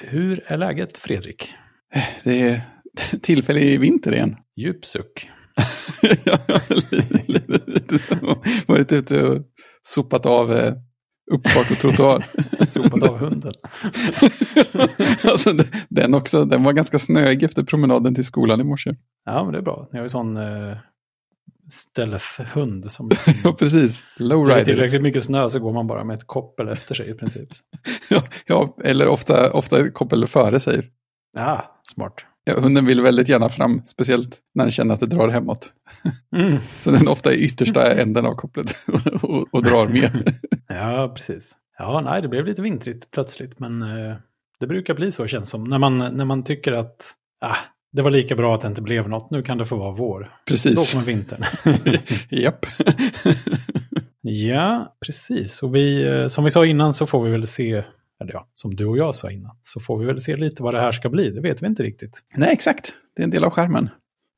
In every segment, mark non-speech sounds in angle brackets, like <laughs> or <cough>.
Hur är läget, Fredrik? Det är <laughs> tillfällig vinter igen. <laughs> Djup suck. Jag har varit ute och sopat av eh, uppfart och trottoar. <laughs> Sopat av hunden. alltså, den också, den var ganska snöig efter promenaden till skolan i morse. Ja, men det är bra. Ni har ju sån uh, stealth-hund som... <laughs> Ja, precis. Det är Lowrider. tillräckligt mycket snö så går man bara med ett koppel efter sig i princip. <laughs> Ja, ja, eller ofta, ofta koppel före sig. Ja, smart. Ja, hunden vill väldigt gärna fram, speciellt när den känner att det drar hemåt. <laughs> Mm. Så den ofta är yttersta änden av kopplet och, och, och drar mer. Ja, precis. Ja, nej, det blev lite vintrigt plötsligt, men eh, det brukar bli så känns som. När man, när man tycker att ah, det var lika bra att det inte blev något, nu kan det få vara vår. Då Precis. kommer vintern. <laughs> Japp. <laughs> ja, precis. Och vi, eh, som vi sa innan så får vi väl se, eller ja, som du och jag sa innan, så får vi väl se lite vad det här ska bli. Det vet vi inte riktigt. Nej, exakt. Det är en del av skärmen.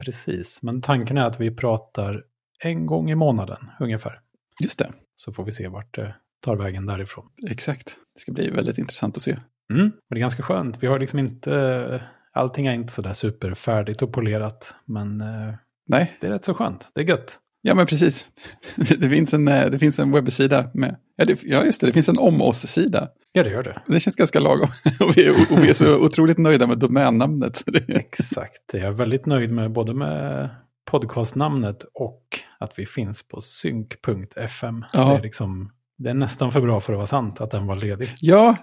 Precis, men tanken är att vi pratar en gång i månaden ungefär. Just det. Så får vi se vart det tar vägen därifrån. Exakt. Det ska bli väldigt intressant att se. Mm, men det är ganska skönt. Vi har liksom inte, allting är inte sådär superfärdigt och polerat. Men eh, Nej, det är rätt så skönt. Det är gött. ja men precis. <laughs> Det, finns, en, eh, det finns en webbsida med, ja, det, ja just det, det finns en om oss-sida. Ja, det gör det. Det känns ganska lagom. <laughs> Och vi är, och vi är så otroligt nöjda med domännamnet. Det, Exakt. Jag är väldigt nöjd med både med podcastnamnet och att vi finns på sync.fm. Ja. Det, är liksom, det är nästan för bra för att vara sant att den var ledig. ja,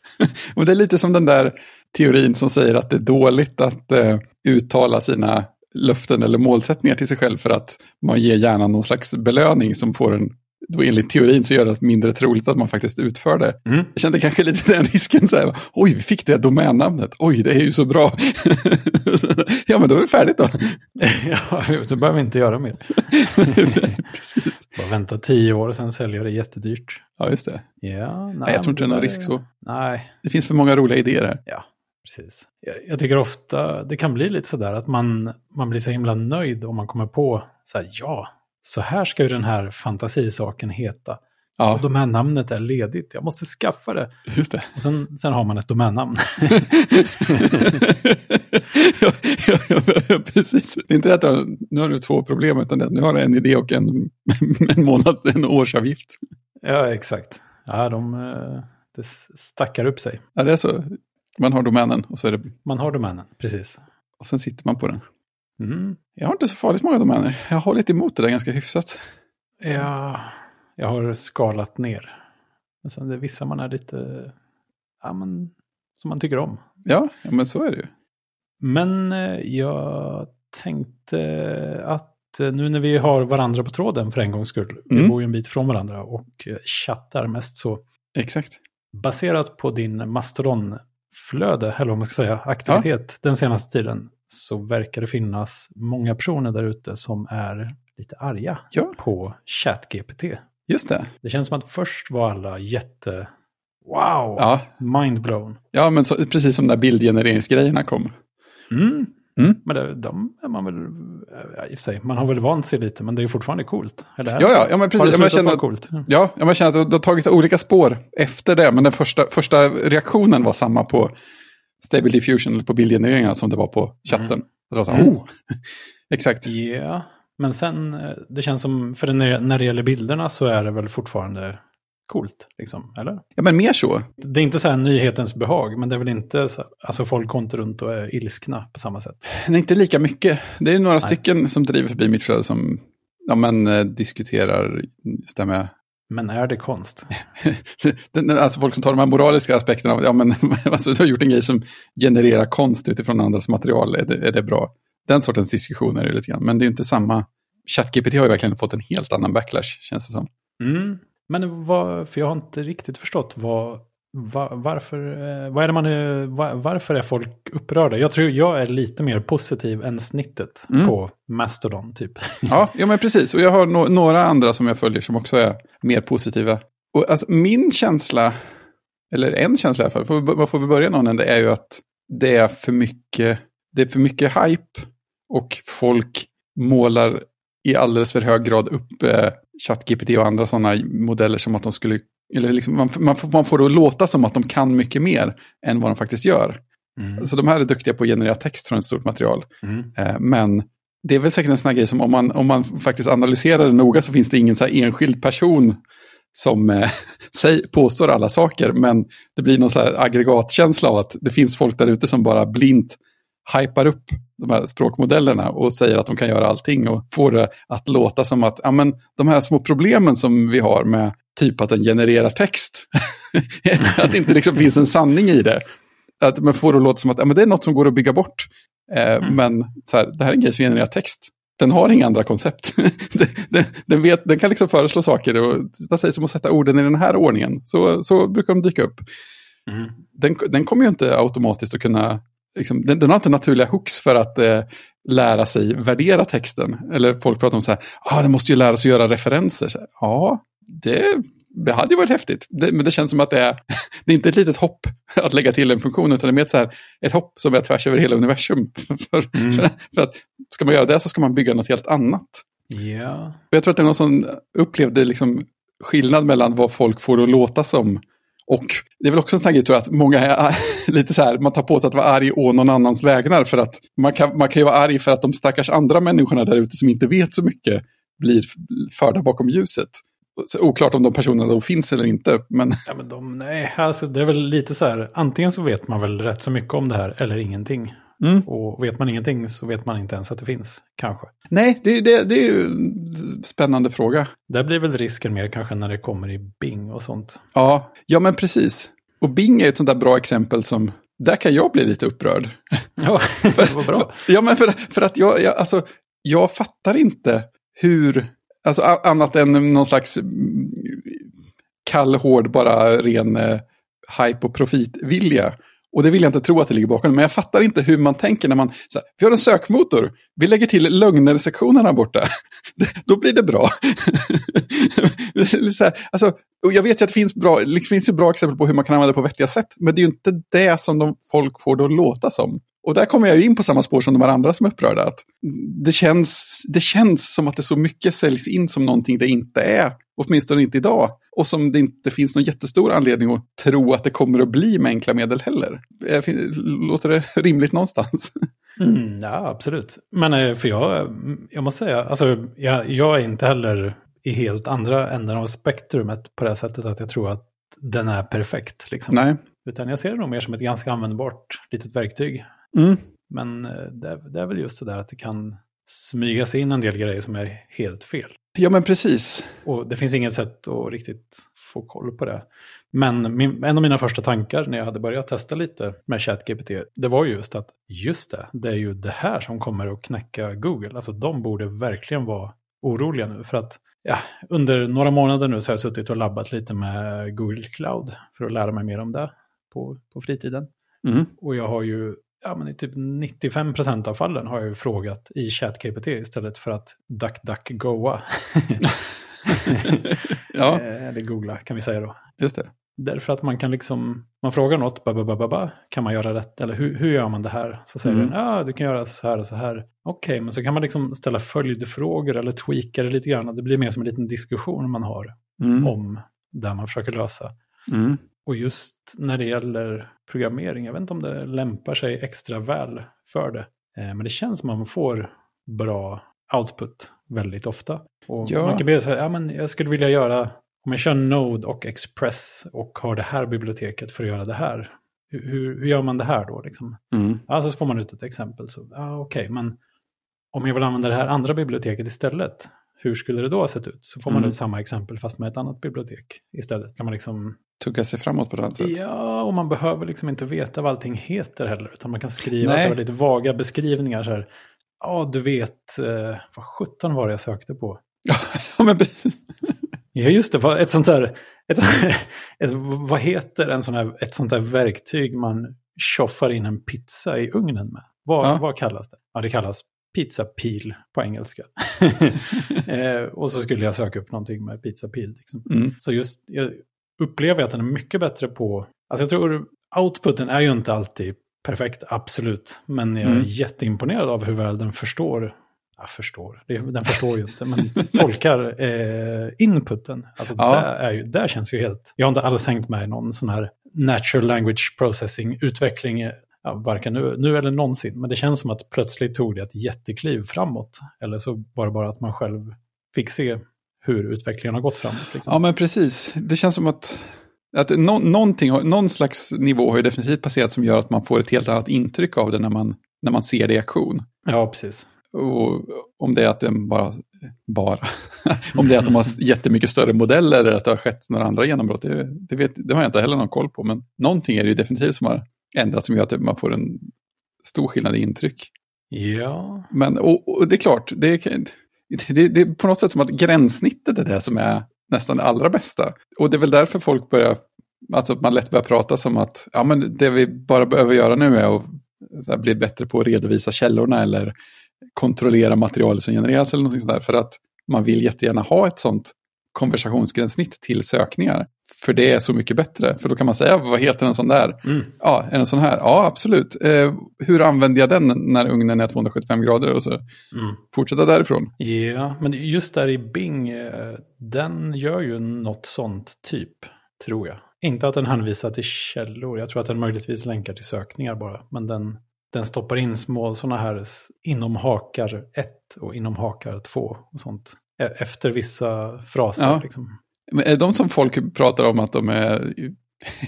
<laughs> och det är lite som den där teorin som säger att det är dåligt att eh, uttala sina löften eller målsättningar till sig själv för att man ger hjärnan någon slags belöning som får en, då enligt teorin så gör det mindre troligt att man faktiskt utför det. Mm. Jag kände kanske lite den risken, så här, oj, vi fick det domännamnet, oj, det är ju så bra. <laughs> ja, men då är det färdigt då. <laughs> ja, så behöver vi inte göra mer. <laughs> Precis. Bara vänta tio år och sen sälja det jättedyrt. Ja, just det. Ja, nej, Nej, jag tror inte det är någon risk så. Nej, Det finns för många roliga idéer här. Ja, precis. Jag, jag tycker ofta det kan bli lite sådär att man, man blir så himla nöjd om man kommer på så här, ja, så här ska ju den här fantasisaken heta. Ja, Och domännamnet är ledigt, jag måste skaffa det. just det. Och sen, sen har man ett domännamn. ja, ja, ja, precis. Det är inte att nu har du två problem, utan det nu har du en idé och en, <laughs> en månads, en årsavgift. ja, exakt. Ja, de, eh, det stackar upp sig. Ja, det är så. Man har domänen och, så är det, Man har domänen, precis. och sen sitter man på den. Mm. Jag har inte så farligt många domäner. Jag har hållit emot det där ganska hyfsat. Ja, jag har skalat ner. Men sen det är vissa man är lite, ja men, som man tycker om. Ja, ja men så är det ju. Men eh, jag tänkte att eh, nu när vi har varandra på tråden för en gångs skull, vi Mm. bor ju en bit från varandra och eh, chattar mest så, Exakt. baserat på din mastodonflöde, eller vad man ska säga, aktivitet den senaste tiden, så verkar det finnas många personer där ute som är lite arga Ja. på ChatGPT. Just det. Det känns som att först var alla jätte, wow, Ja, mindblown. ja men så, precis som när bildgenereringsgrejerna kom. Mm. Mm. Men det, de är man väl, ja, i och för sig, man har väl vant sig lite, men det är fortfarande coolt. Eller? Ja, ja, ja men precis. Har Ja, jag känner coolt? ja, ja, men jag känner att det har tagit olika spår efter det. Men den första, första reaktionen var samma på Stable Diffusion, eller på bildgenereringarna, som det var på chatten. Det var så här, Mm. oh. <laughs> Exakt. Ja, men sen, eh, det känns som, för när, när det gäller bilderna så är det väl fortfarande coolt, liksom, eller? Ja, men mer så. Det är inte så här nyhetens behag, men det är väl inte så, alltså folk går inte runt och är ilskna på samma sätt. Nej, inte lika mycket. Det är några stycken som driver förbi mitt flöde som ja, men, eh, diskuterar här med Men är det konst? <laughs> Alltså folk som tar de här moraliska aspekterna ja men <laughs> alltså, du har gjort en grej som genererar konst utifrån andras material, är det, är det bra? Den sortens diskussioner är det lite grann, men det är ju inte samma. ChatGPT har ju verkligen fått en helt annan backlash, känns det som. Mm. Men vad, för jag har inte riktigt förstått vad, va, varför, eh, vad är det man är, va, varför är folk upprörda? Jag tror jag är lite mer positiv än snittet Mm. på Mastodon typ. <laughs> Ja, ja men precis. Och jag har no några andra som jag följer som också är mer positiva. Och alltså min känsla, eller en känsla i alla fall, får vi, vad får vi börja någon ände, är ju att det är för mycket, det är för mycket hype och folk målar i alldeles för hög grad upp eh, ChatGPT och andra sådana modeller som att de skulle eller liksom, man, man, får, man får det att låta som att de kan mycket mer än vad de faktiskt gör. Mm. Så de här är duktiga på att generera text från ett stort material. Mm. Eh, men det är väl säkert en sån här grej som om man, om man faktiskt analyserar det noga så finns det ingen så enskild person som eh, <laughs> säg, påstår alla saker. Men det blir någon så aggregatkänsla av att det finns folk där ute som bara blint hypar upp de här språkmodellerna och säger att de kan göra allting och får det att låta som att ja, men, de här små problemen som vi har med typ att den genererar text, <laughs> att det inte liksom finns en sanning i det. Att man får det att låta som att ja, men det är något som går att bygga bort. Eh, Mm. Men så här, det här är en grej som genererar text. Den har inga andra koncept. <laughs> den, den, den, vet, den kan liksom föreslå saker och vad sägs om att sätta orden i den här ordningen. Så, så brukar de dyka upp. Mm. Den, den kommer ju inte automatiskt att kunna, liksom, den, den har inte naturliga hooks för att eh, lära sig värdera texten. Eller folk pratar om så här, ah, den måste ju lära sig göra referenser. Ja, det, det hade ju varit häftigt. Det, men det känns som att det är, <laughs> det är inte ett litet hopp att lägga till en funktion, utan det är mer ett, så här, ett hopp som är tvärs över hela universum. <laughs> För, Mm. för, för att ska man göra det så ska man bygga något helt annat. Och jag tror att det är någon som upplevde liksom skillnad mellan vad folk får att låta som. Och det är väl också en sån här grej, tror jag, att många är <laughs> lite så här, man tar på sig att vara arg å någon annans vägnar. För att man kan, man kan ju vara arg för att de stackars andra människorna där ute som inte vet så mycket blir förda bakom ljuset. Så oklart om de personerna då finns eller inte, men <laughs> Ja, men de, nej, alltså det är väl lite så här, antingen så vet man väl rätt så mycket om det här eller ingenting. Mm. Och vet man ingenting så vet man inte ens att det finns, kanske. nej, det, det, det är ju en spännande fråga. Där blir väl risken mer kanske när det kommer i Bing och sånt. Ja, ja men precis. Och Bing är ett sånt där bra exempel som, där kan jag bli lite upprörd. <laughs> Ja, <laughs> det var bra. För, ja, men för, för att jag, jag, alltså, jag fattar inte hur, alltså annat än någon slags mm, kall, hård, bara ren eh, hype och profitvilja. Och det vill jag inte tro att det ligger bakom. Men jag fattar inte hur man tänker när man, så här, vi har en sökmotor, vi lägger till lögner-sektionerna borta. <laughs> Då blir det bra. <laughs> Så här, alltså, och jag vet ju att det finns, bra, det finns ju bra exempel på hur man kan använda det på vettiga sätt. Men det är ju inte det som de, folk får det att låta som. Och där kommer jag ju in på samma spår som de andra som är upprörda. Att det, känns, det känns som att det så mycket säljs in som någonting det inte är. Åtminstone inte idag. Och som det inte finns någon jättestor anledning att tro att det kommer att bli med enkla medel heller. Eh, Låter det rimligt någonstans? <laughs> Mm, ja, absolut. Men eh, för jag, jag måste säga, alltså jag, jag är inte heller i helt andra änden av spektrumet på det sättet att jag tror att den är perfekt. Liksom. Nej. Utan jag ser det nog mer som ett ganska användbart litet verktyg. Mm. Men eh, det, det är väl just det där att det kan smyga sig in en del grejer som är helt fel. Ja, men precis. Och det finns inget sätt att riktigt få koll på det. Men min, en av mina första tankar när jag hade börjat testa lite med ChatGPT, det var ju just att just det, det är ju det här som kommer att knäcka Google. Alltså de borde verkligen vara oroliga nu. För att ja, under några månader nu så har jag suttit och labbat lite med Google Cloud för att lära mig mer om det på, på fritiden. Mm. Och jag har ju, ja men i typ 95% av fallen har jag ju frågat i ChatGPT istället för att DuckDuckGoa. <laughs> Ja, <laughs> Eh, Eller googla kan vi säga då. just det. Därför att man kan liksom, man frågar något, ba, ba, ba, ba, kan man göra rätt? Eller hur, hur gör man det här? Så säger Mm. den, ja du kan göra så här och så här. Okej, men så kan man liksom ställa följdfrågor eller tweaka det lite grann. Det blir mer som en liten diskussion man har Mm. om det man försöker lösa. Mm. Och just när det gäller programmering, jag vet inte om det lämpar sig extra väl för det. Eh, men det känns som att man får bra output väldigt ofta. Och Ja. man kan bli så här, ja men jag skulle vilja göra, om jag kör Node och Express och har det här biblioteket för att göra det här. Hur, hur, gör man det här då? Liksom? Mm. Ja, så får man ut ett exempel. Så, ja, Okej, men om jag vill använda det här andra biblioteket istället, hur skulle det då ha sett ut? Så får man Mm. ut samma exempel fast med ett annat bibliotek istället. Kan man liksom Tugga sig framåt på det här sättet. Ja, och man behöver liksom inte veta vad allting heter heller. Utan man kan skriva Nej. så väldigt vaga beskrivningar. Så här, ja, du vet, eh, vad 17 var det jag sökte på? Ja, <laughs> men precis. Ja, just det, ett sånt där, ett, <laughs> ett, vad heter en sån här, ett sånt där verktyg man tjoffar in en pizza i ugnen med? Vad, Ja. vad kallas det? Ja, det kallas pizza peel på engelska. <laughs> eh, och så skulle jag söka upp någonting med pizza peel. Liksom. Mm. Så just, jag upplever att den är mycket bättre på, alltså jag tror outputen är ju inte alltid perfekt, absolut. Men jag är Mm. jätteimponerad av hur väl den förstår jag förstår, den förstår ju inte, men <laughs> tolkar eh, inputen. Alltså Ja. där, är ju, där känns ju helt, jag har inte alls hängt med i någon sån här natural language processing utveckling, ja, varken nu, nu eller någonsin, men det känns som att plötsligt tog det ett jättekliv framåt. Eller så var det bara att man själv fick se hur utvecklingen har gått framåt. Liksom. Ja, men precis. Det känns som att, att nå, någonting, någon slags nivå har ju definitivt passerat som gör att man får ett helt annat intryck av det när man, när man ser det i aktion. ja precis. Och om det är att den bara, bara, <laughs> om det är att de har jättemycket större modeller eller att det har skett några andra genombrott, det, det, vet, det har jag inte heller någon koll på. Men någonting är det ju definitivt som har ändrats som gör att man får en stor skillnad i intryck. Ja, Men och, och det är klart, det är, det, det är på något sätt som att gränssnittet är det som är nästan det allra bästa. Och det är väl därför folk börjar, alltså att man lätt börjar prata som att ja, men det vi bara behöver göra nu är att bli bättre på att redovisa källorna eller kontrollera materialet som genereras eller någonting sådär. För att man vill jättegärna ha ett sånt konversationsgränssnitt till sökningar. För det är så mycket bättre. För då kan man säga, vad heter en sån där? mm. Ja, är den sån här? Ja, absolut. Eh, hur använder jag den när ugnen är 275 grader? Och så Mm. fortsätta därifrån. Ja, men just där i Bing, eh, den gör ju något sånt typ, tror jag. Inte att den hänvisar till källor, jag tror att den möjligtvis länkar till sökningar bara. Men den, den stoppar in små sådana här inom hakar 1 och inom hakar 2 och sånt. E- Efter vissa fraser. Ja. Liksom. Men är de som folk pratar om att de, är,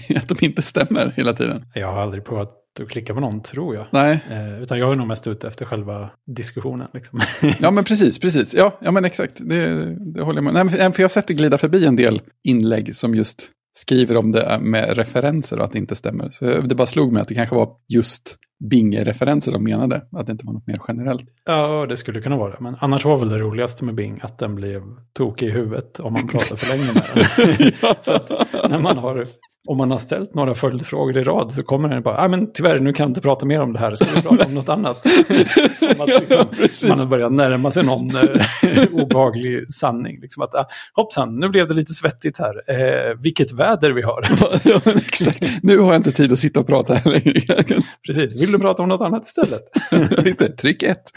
<laughs> att de inte stämmer hela tiden? Jag har aldrig provat att klicka på någon, tror jag. Nej, Eh, utan jag är nog mest ute efter själva diskussionen. Liksom. <laughs> ja men precis, precis. Ja, ja men exakt, det, det håller jag med Nej, men för- för jag har sett det glida förbi en del inlägg som just skriver om det med referenser och att det inte stämmer. Så det bara slog mig att det kanske var just Bing-referenser de menade, att det inte var något mer generellt. Ja, det skulle kunna vara det. Men annars var väl det roligaste med Bing att den blev tokig i huvudet om man pratar för länge med den. <laughs> <laughs> att när man har, om man har ställt några följdfrågor i rad så kommer den bara, ah, men tyvärr nu kan jag inte prata mer om det här, ska vi prata om något annat? <laughs> Som att liksom, Ja, man har börjat närma sig någon eh, <laughs> obehaglig sanning. Liksom att, ah, hoppsan, nu blev det lite svettigt här. Eh, vilket väder vi har. <laughs> ja, exakt. Nu har jag inte tid att sitta och prata här längre. Precis, vill du prata om något annat istället? Lite, tryck ett.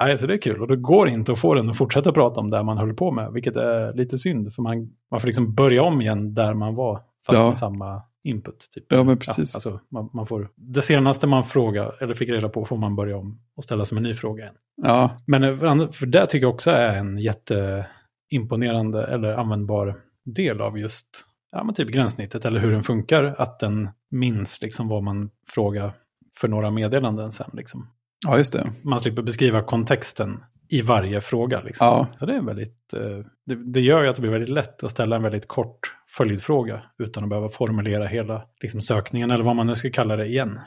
Nej, så det är kul. Och det går inte att få den att fortsätta prata om det man höll på med, vilket är lite synd. För man, man får liksom börja om igen där man var, fast Ja. med samma input. Typ. Ja, men precis. alltså, man, man får, det senaste man frågar, eller fick reda på, får man börja om och ställa som en ny fråga igen. Ja, Men eh, för det tycker jag också är en jätteimponerande eller användbar del av just ja, men typ gränssnittet eller hur den funkar. Att den minns liksom vad man frågar för några meddelanden sen. Liksom ja just det. man slipper beskriva kontexten i varje fråga. Liksom. Ja. Så det, är väldigt, eh, det, det gör ju att det blir väldigt lätt att ställa en väldigt kort följdfråga utan att behöva formulera hela liksom, sökningen eller vad man nu ska kalla det igen.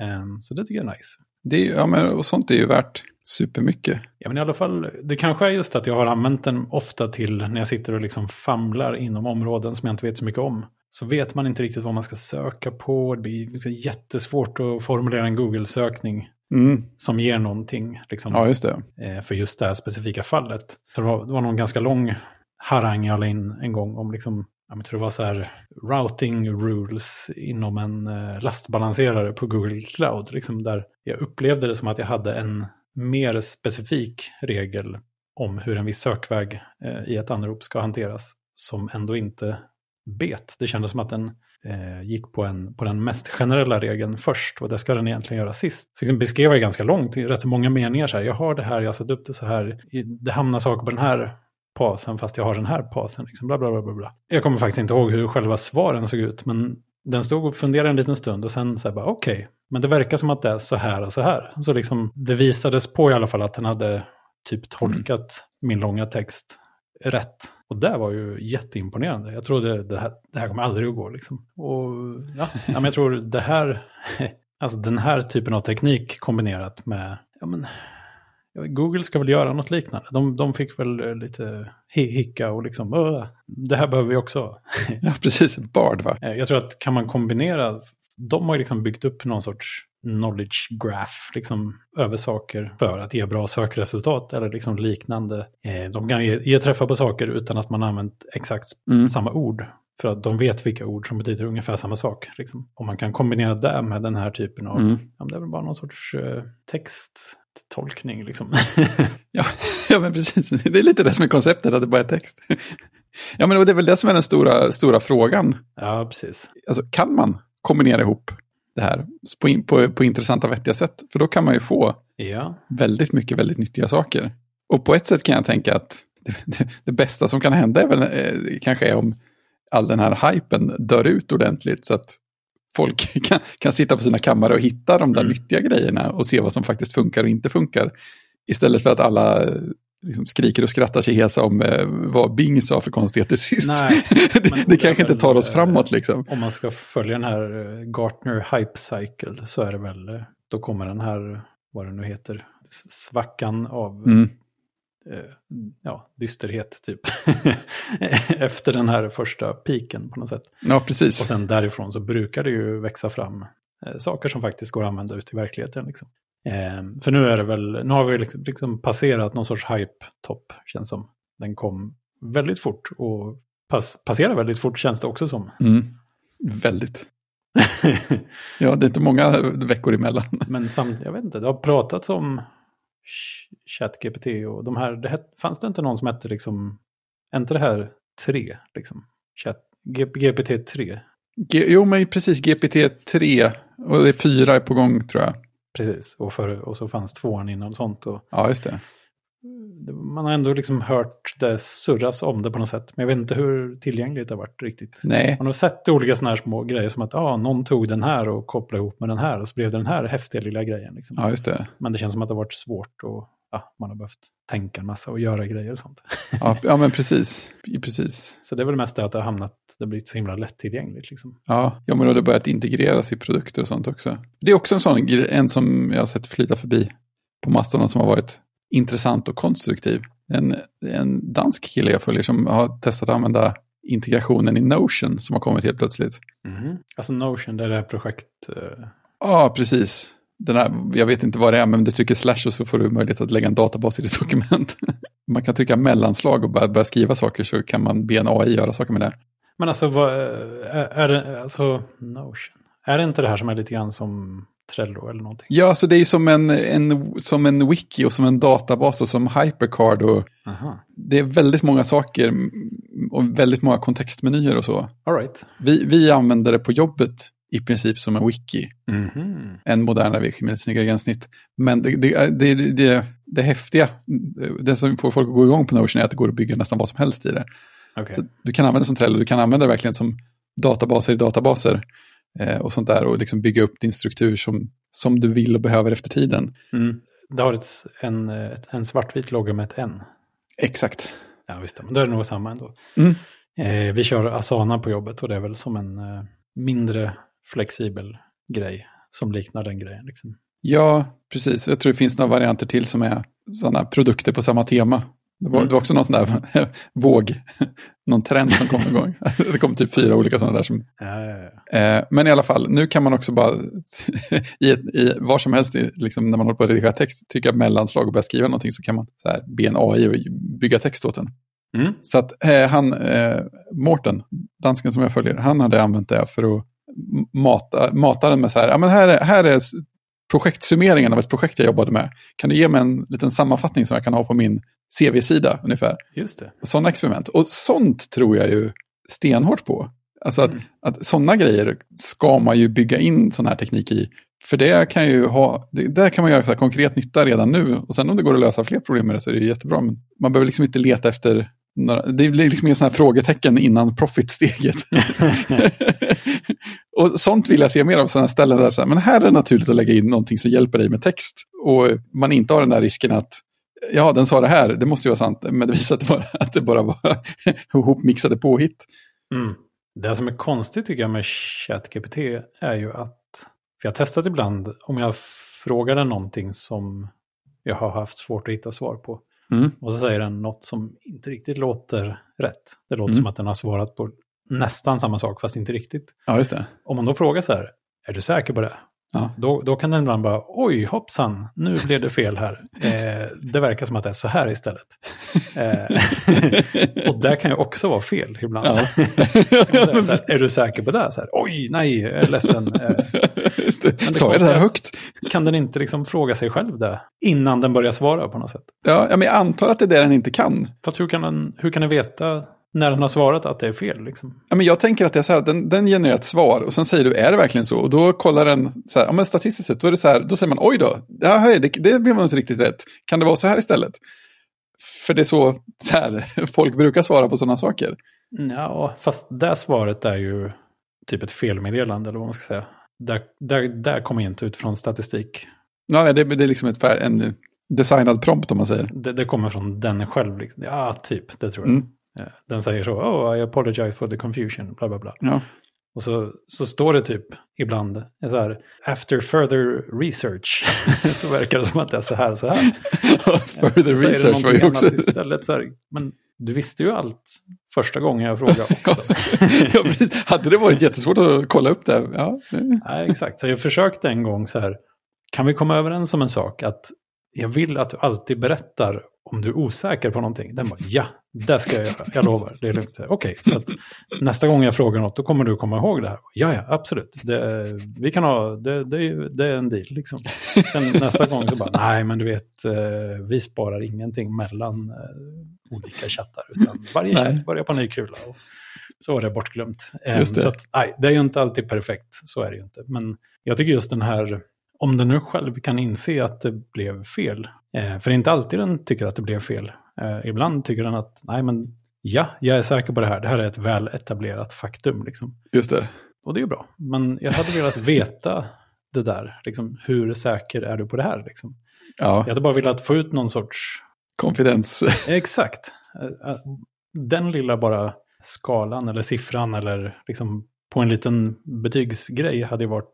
Ehm, så det tycker jag är nice. Det är, ja, men, och sånt är ju värt supermycket. Ja, men i alla fall, det kanske är just att jag har använt den ofta till när jag sitter och liksom famlar inom områden som jag inte vet så mycket om. Så vet man inte riktigt vad man ska söka på. Det blir liksom jättesvårt att formulera en Google-sökning Mm. som ger någonting. Liksom. Ja, just eh, för just det här specifika fallet. Så det, var, det var någon ganska lång harang jag la in en gång om liksom, jag tror det var så här routing rules inom en eh, lastbalanserare på Google Cloud. Liksom där jag upplevde det som att jag hade en mer specifik regel om hur en viss sökväg eh, i ett anrop ska hanteras som ändå inte bet. Det kändes som att den eh, gick på, en, på den mest generella regeln först och det ska den egentligen göra sist. Så liksom beskrev jag ganska långt, rätt så många meningar så här, jag har det här, jag har satt upp det så här, det hamnar saker på den här pathen fast jag har den här pathen. Liksom, bla, bla, bla, bla, bla. Jag kommer faktiskt inte ihåg hur själva svaren såg ut, men den stod och funderade en liten stund och sen så här bara okej, men det verkar som att det är så här och så här. Så liksom det visades på i alla fall att den hade typ tolkat min långa text rätt. Och det var ju jätteimponerande. Jag trodde det här, det här kommer aldrig att gå liksom. Och ja, ja, men jag tror det här, <laughs> alltså den här typen av teknik kombinerat med, ja men, Google ska väl göra något liknande. De, de fick väl eh, lite hi- hicka och liksom, "Åh, det här behöver vi också. Ja, precis. Bard, va? Eh, Jag tror att kan man kombinera, de har liksom byggt upp någon sorts knowledge graph liksom, över saker för att ge bra sökresultat eller liksom liknande. Eh, De kan ge, ge träffar på saker utan att man använt exakt Mm. samma ord. För att de vet vilka ord som betyder ungefär samma sak. Liksom. Om man kan kombinera det med den här typen av, Mm. ja, det är väl bara någon sorts eh, text, tolkning liksom. <laughs> ja, ja, men precis. Det är lite det som är konceptet, att det bara är text. <laughs> ja, men det är väl det som är den stora, stora frågan. Ja, precis. Alltså, kan man kombinera ihop det här på, på, på intressanta, vettiga sätt? För då kan man ju få ja. väldigt mycket väldigt nyttiga saker. Och på ett sätt kan jag tänka att det, det, det bästa som kan hända är väl, eh, kanske är om all den här hypen dör ut ordentligt så att folk <laughs> kan, kan sitta på sina kammare och hitta de där mm. nyttiga grejerna och se vad som faktiskt funkar och inte funkar. Istället för att alla liksom skriker och skrattar sig hesa om eh, vad Bing sa för konstigheter sist. Nej, <laughs> det, det kanske inte tar oss eh, framåt liksom. Om man ska följa den här eh, Gartner Hype Cycle så är det väl, då kommer den här, vad det nu heter, svackan av mm. eh, ja, dysterhet typ. <laughs> Efter den här första piken på något sätt. Ja, precis. Och sen därifrån så brukar det ju växa fram eh, saker som faktiskt går att använda ut i verkligheten. Liksom. Eh, för nu är det väl, nu har vi liksom, liksom passerat någon sorts hype-topp, känns som. Den kom väldigt fort och pass, passerar väldigt fort känns det också som. Mm. Väldigt. <laughs> ja, det är inte många veckor emellan. <laughs> Men samt, jag vet inte, det har pratats om ChatGPT och de här, det, fanns det inte någon som hette liksom, är inte det här 3, liksom, Chat, GPT 3? G jo, men precis, GPT 3 och det är fyra på gång tror jag. Precis, och, för, och så fanns tvåan innan sånt. Och, ja, just det. Man har ändå liksom hört det surras om det på något sätt. Men jag vet inte hur tillgängligt det har varit riktigt. Nej. Man har sett olika sådana här små grejer som att ah, någon tog den här och kopplade ihop med den här och så blev det den här häftiga lilla grejen. Liksom. Ja, just det. Men det känns som att det har varit svårt och ja, man har behövt tänka en massa och göra grejer och sånt. Ja, ja men precis. precis. Så det är väl mest det att det har hamnat, det har blivit så himla lättillgängligt. Liksom. Ja, ja men det har börjat integreras i produkter och sånt också. Det är också en sån en som jag har sett flyta förbi på Mastodon som har varit intressant och konstruktiv. En, en dansk kille jag följer som har testat att använda integrationen i Notion som har kommit helt plötsligt. Mm. Alltså Notion, det är det här projekt... Uh... Ja, precis den här, jag vet inte vad det är, men du trycker slash och så får du möjlighet att lägga en databas i ditt dokument. <laughs> man kan trycka mellanslag och börja, börja skriva saker så kan man be en AI göra saker med det. Men alltså, vad, är, det, alltså Notion, är det inte det här som är lite grann som Trello eller någonting? Ja, alltså det är som en, en, som en wiki och som en databas och som hypercard. Och det är väldigt många saker och väldigt många kontextmenyer och så. All right. vi, vi använder det på jobbet i princip som en wiki. Mm -hmm. En modernare wiki med ett snyggare gränssnitt. Men det, det, det, det, det häftiga, det som får folk att gå igång på Notion är att det går att bygga nästan vad som helst i det. Okay. Så du kan använda det som Trello, du kan använda det verkligen som databaser i databaser. Eh, och sånt där och liksom bygga upp din struktur som, som du vill och behöver efter tiden. Mm. Det har ett, en, ett, en svartvit logga med ett N. Exakt. Ja visst, men då är det nog samma ändå. Mm. Eh, vi kör Asana på jobbet och det är väl som en eh, mindre flexibel grej som liknar den grejen. Liksom. Ja, precis. Jag tror det finns några varianter till som är sådana produkter på samma tema. Det var, mm. det var också någon sån där <laughs> våg, någon trend som kom igång. <laughs> det kom typ fyra olika sådana där. Som, ja, ja, ja. Eh, men i alla fall, nu kan man också bara, <laughs> i, ett, i var som helst, liksom, när man håller på att redigera text, trycka mellanslag och börja skriva någonting så kan man så här, be en AI och bygga text åt den. Mm. Så att eh, han, eh, Mårten, dansken som jag följer, han hade använt det för att mata, mata den med så här, ja men här är, här är projektsummeringen av ett projekt jag jobbade med. Kan du ge mig en liten sammanfattning som jag kan ha på min CV-sida ungefär? Just det. Sådana experiment. Och sånt tror jag ju stenhårt på. Alltså att, mm. att sådana grejer ska man ju bygga in sån här teknik i. För det kan ju ha, det, där kan man göra så konkret nytta redan nu. Och sen om det går att lösa fler problem med det så är det jättebra. Men man behöver liksom inte leta efter det blir liksom inga sådana här frågetecken innan profit-steget. <laughs> och sånt vill jag se mer av sådana ställen där så här, men här är det naturligt att lägga in någonting som hjälper dig med text. Och man inte har den där risken att ja, den sa det här, det måste ju vara sant, men det visar att det bara, att det bara var <laughs> ihopmixade påhitt. Mm. Det som är konstigt tycker jag med ChatGPT är ju att, för jag har testat ibland, om jag frågar den någonting som jag har haft svårt att hitta svar på, Mm. Och så säger den något som inte riktigt låter rätt. Det låter Mm. som att den har svarat på nästan samma sak fast inte riktigt. Ja, just det. Om man då frågar så här, är du säker på det? Ja. Då, då kan den ibland bara, oj hoppsan, nu blev det fel här. <laughs> Eh, det verkar som att det är så här istället. Eh, <laughs> och det kan ju också vara fel ibland. Ja. <laughs> här, är du säker på det? Så här, oj, nej, jag är ledsen. Eh, Sa jag det där högt? Kan den inte liksom fråga sig själv det innan den börjar svara på något sätt? Ja, men jag antar att det är det den inte kan. Fast hur kan den, hur kan den veta när den har svarat att det är fel? Liksom? Ja, men jag tänker att det är så här, den, den genererar ett svar och sen säger du, är det verkligen så? Och då kollar den, så här, ja men statistiskt sett, då är det så här, då säger man, oj då, ja, hej, det, det blev inte riktigt rätt. Kan det vara så här istället? För det är så, så här, <laughs> folk brukar svara på sådana saker. Ja, fast det svaret är ju typ ett felmeddelande eller vad man ska säga. Där, där, där kommer inte ut från statistik. Nej, det, det är liksom ett, en designad prompt om man säger. Det, det kommer från den själv. Liksom. Ja, typ, det tror jag. Mm. Den säger så, oh, I apologize for the confusion, bla bla bla. Ja. Och så, så står det typ ibland så här, after further research, <laughs> så verkar det som att det är så här så här. <laughs> Further Så research var ju också... Istället så här, men du visste ju allt första gången jag frågade också. <laughs> ja. Hade det varit jättesvårt att kolla upp det? Ja, Nej, exakt. Så jag försökte en gång så här, kan vi komma överens om en sak? Att jag vill att du alltid berättar om du är osäker på någonting. Den bara, ja, det ska jag göra, jag lovar, det är lugnt. Okej, så att nästa gång jag frågar något, då kommer du komma ihåg det här. Ja, ja, absolut. Det, vi kan ha, det, det, det är en deal liksom. Sen nästa gång så bara, nej, men du vet, eh, vi sparar ingenting mellan eh, olika chattar, utan varje Nej. chatt börjar på ny kula. Och så är det bortglömt. Det. Så att, nej, det är ju inte alltid perfekt, så är det ju inte. Men jag tycker just den här, om den nu själv kan inse att det blev fel, eh, för det är inte alltid den tycker att det blev fel. Eh, ibland tycker den att, nej men ja, jag är säker på det här, det här är ett väl etablerat faktum. Liksom. just det. Och det är ju bra. Men jag hade velat veta det där, liksom, hur säker är du på det här? Liksom. Ja, Jag hade bara velat få ut någon sorts konfidens. <laughs> Exakt. Eh, eh, Den lilla bara skalan eller siffran eller liksom på en liten betygsgrej hade varit,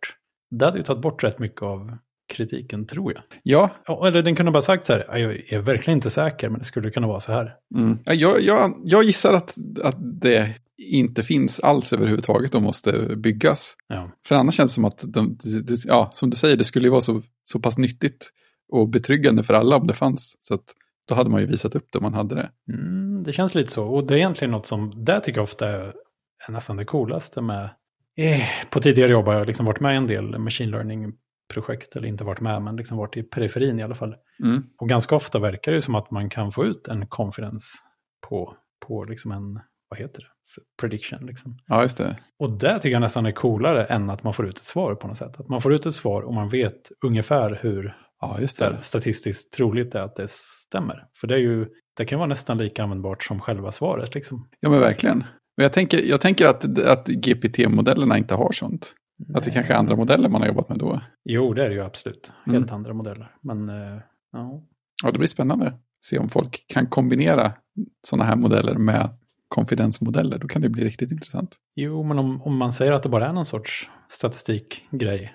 det hade ju tagit bort rätt mycket av kritiken tror jag. Ja, Ja, Eller den kunde bara sagt så här, "Ja, jag är verkligen inte säker men det skulle kunna vara så här. Mm. Ja, Jag, jag, jag gissar att, att det inte finns alls överhuvudtaget och måste byggas. Ja. För annars känns det som att, de, ja, som du säger, det skulle ju vara så, så pass nyttigt och betryggande för alla om det fanns. Så att då hade man ju visat upp det om man hade det. Mm, det känns lite så. Och det är egentligen något som, det tycker jag ofta är, nästan det coolaste med, på tidigare jobb har jag liksom varit med i en del machine learning-projekt, eller inte varit med, men liksom varit i periferin i alla fall. Mm. Och ganska ofta verkar det som att man kan få ut en confidence på, på liksom en, vad heter det, prediction. Liksom. Ja, just det. Och det tycker jag nästan är coolare än att man får ut ett svar på något sätt. Att man får ut ett svar och man vet ungefär hur Ja, just det. statistiskt troligt det är att det stämmer. För det, är ju, det kan vara nästan lika användbart som själva svaret. Liksom. Ja, men verkligen. Men jag tänker, jag tänker att, att GPT-modellerna inte har sånt. Att det kanske är andra modeller man har jobbat med då. Jo, det är det ju absolut. Helt Mm. andra modeller. Men eh, ja, Ja, det blir spännande. Se om folk kan kombinera sådana här modeller med konfidensmodeller. Då kan det bli riktigt intressant. Jo, men om, om man säger att det bara är någon sorts statistikgrej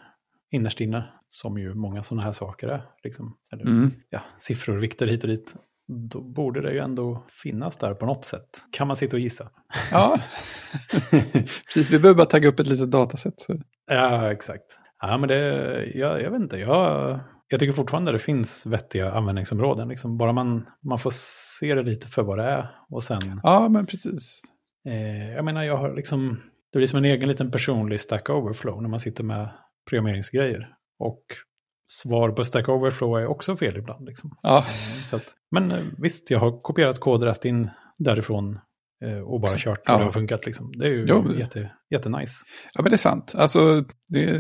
innerst inne, som ju många sådana här saker är, liksom, eller Mm. ja, siffror, vikter hit och dit, då borde det ju ändå finnas där på något sätt. Kan man sitta och gissa? Ja, <laughs> precis. Vi behöver bara tagga upp ett litet dataset. Så. ja, exakt. Ja, men det, jag, jag vet inte, jag, jag tycker fortfarande det finns vettiga användningsområden. Liksom. Bara man, man får se det lite för vad det är. Och sen, Ja, men precis. eh, jag menar, jag har liksom, det blir som en egen liten personlig Stack Overflow när man sitter med programmeringsgrejer. Och svar på Stack Overflow är också fel ibland. Liksom. Ja, Eh, Så att, men eh, visst, jag har kopierat kod rätt in därifrån eh, och bara kört och Ja. det har funkat. Liksom. Det är ju Jo, jätte, jättenice. ja men det är sant. Alltså, det,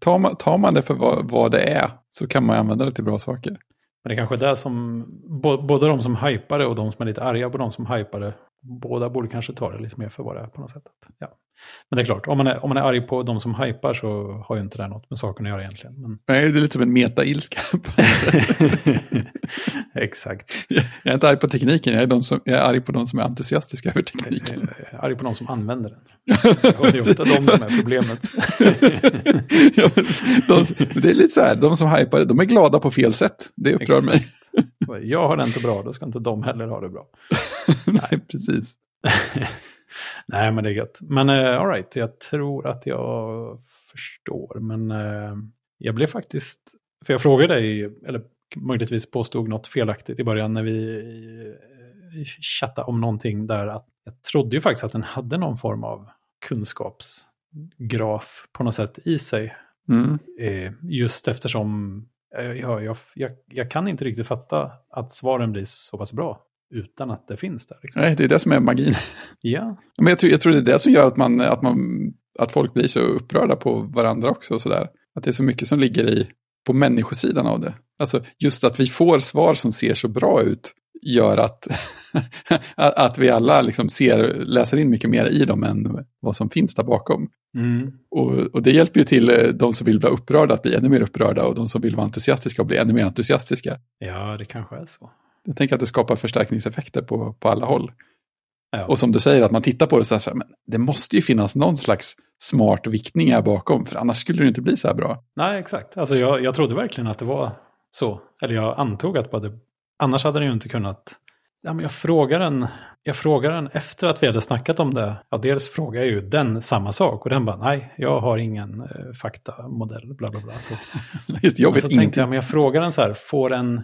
tar, man, tar man det för vad, vad det är så kan man använda det till bra saker. Men det är kanske är det som, bo- både de som hypar det och de som är lite arga på de som hypar det, båda borde kanske ta det lite mer för vad det är på något sätt. Ja. Men det är klart, om man är, om man är arg på de som hypar så har ju inte det något med saken att göra egentligen. Men... <laughs> Nej, det är lite som en meta-ilska. <laughs> Exakt. jag är inte arg på tekniken, jag är, de som, jag är arg på de som är entusiastiska över tekniken. Jag är arg på de som använder den. Och det är ofta de som är problemet. <laughs> ja, de, det är lite så här, de som hypar de är glada på fel sätt. Det upprör mig. Jag har det inte bra, då ska inte de heller ha det bra. Nej, precis. Nej, men det är gött. Men uh, all right, jag tror att jag förstår. Men eh, jag blev faktiskt, för jag frågade dig, eller möjligtvis påstod något felaktigt i början när vi eh, chattade om någonting där. att Jag trodde ju faktiskt att den hade någon form av kunskapsgraf på något sätt i sig. Mm. Eh, just eftersom eh, ja, jag, jag, jag kan inte riktigt fatta att svaren blir så pass bra utan att det finns där. Liksom. Nej, det är det som är magin. Ja, Men jag tror, jag tror det är det som gör att, man, att, man, att folk blir så upprörda på varandra också. Och sådär. Att det är så mycket som ligger i, på människosidan av det. Alltså just att vi får svar som ser så bra ut gör att, <laughs> att vi alla liksom ser, läser in mycket mer i dem än vad som finns där bakom. mm. Och, och det hjälper ju till eh, de som vill vara upprörda att bli ännu mer upprörda och de som vill vara entusiastiska att bli ännu mer entusiastiska. ja det kanske är så. Jag tänker att det skapar förstärkningseffekter på, på alla håll. Ja. Och som du säger, att man tittar på det så här, så här, men det måste ju finnas någon slags smart viktning här bakom, för annars skulle det inte bli så här bra. Nej, exakt. Alltså jag, jag trodde verkligen att det var så. Eller jag antog att det, annars hade den ju inte kunnat. Ja, men jag frågar den, jag frågar den efter att vi hade snackat om det. Ja, dels frågar jag ju den samma sak och den bara nej, jag har ingen eh, faktamodell, bla bla bla. Så, <laughs> Just, jag och vet så ingenting. tänkte jag, men jag frågar den så här, får en,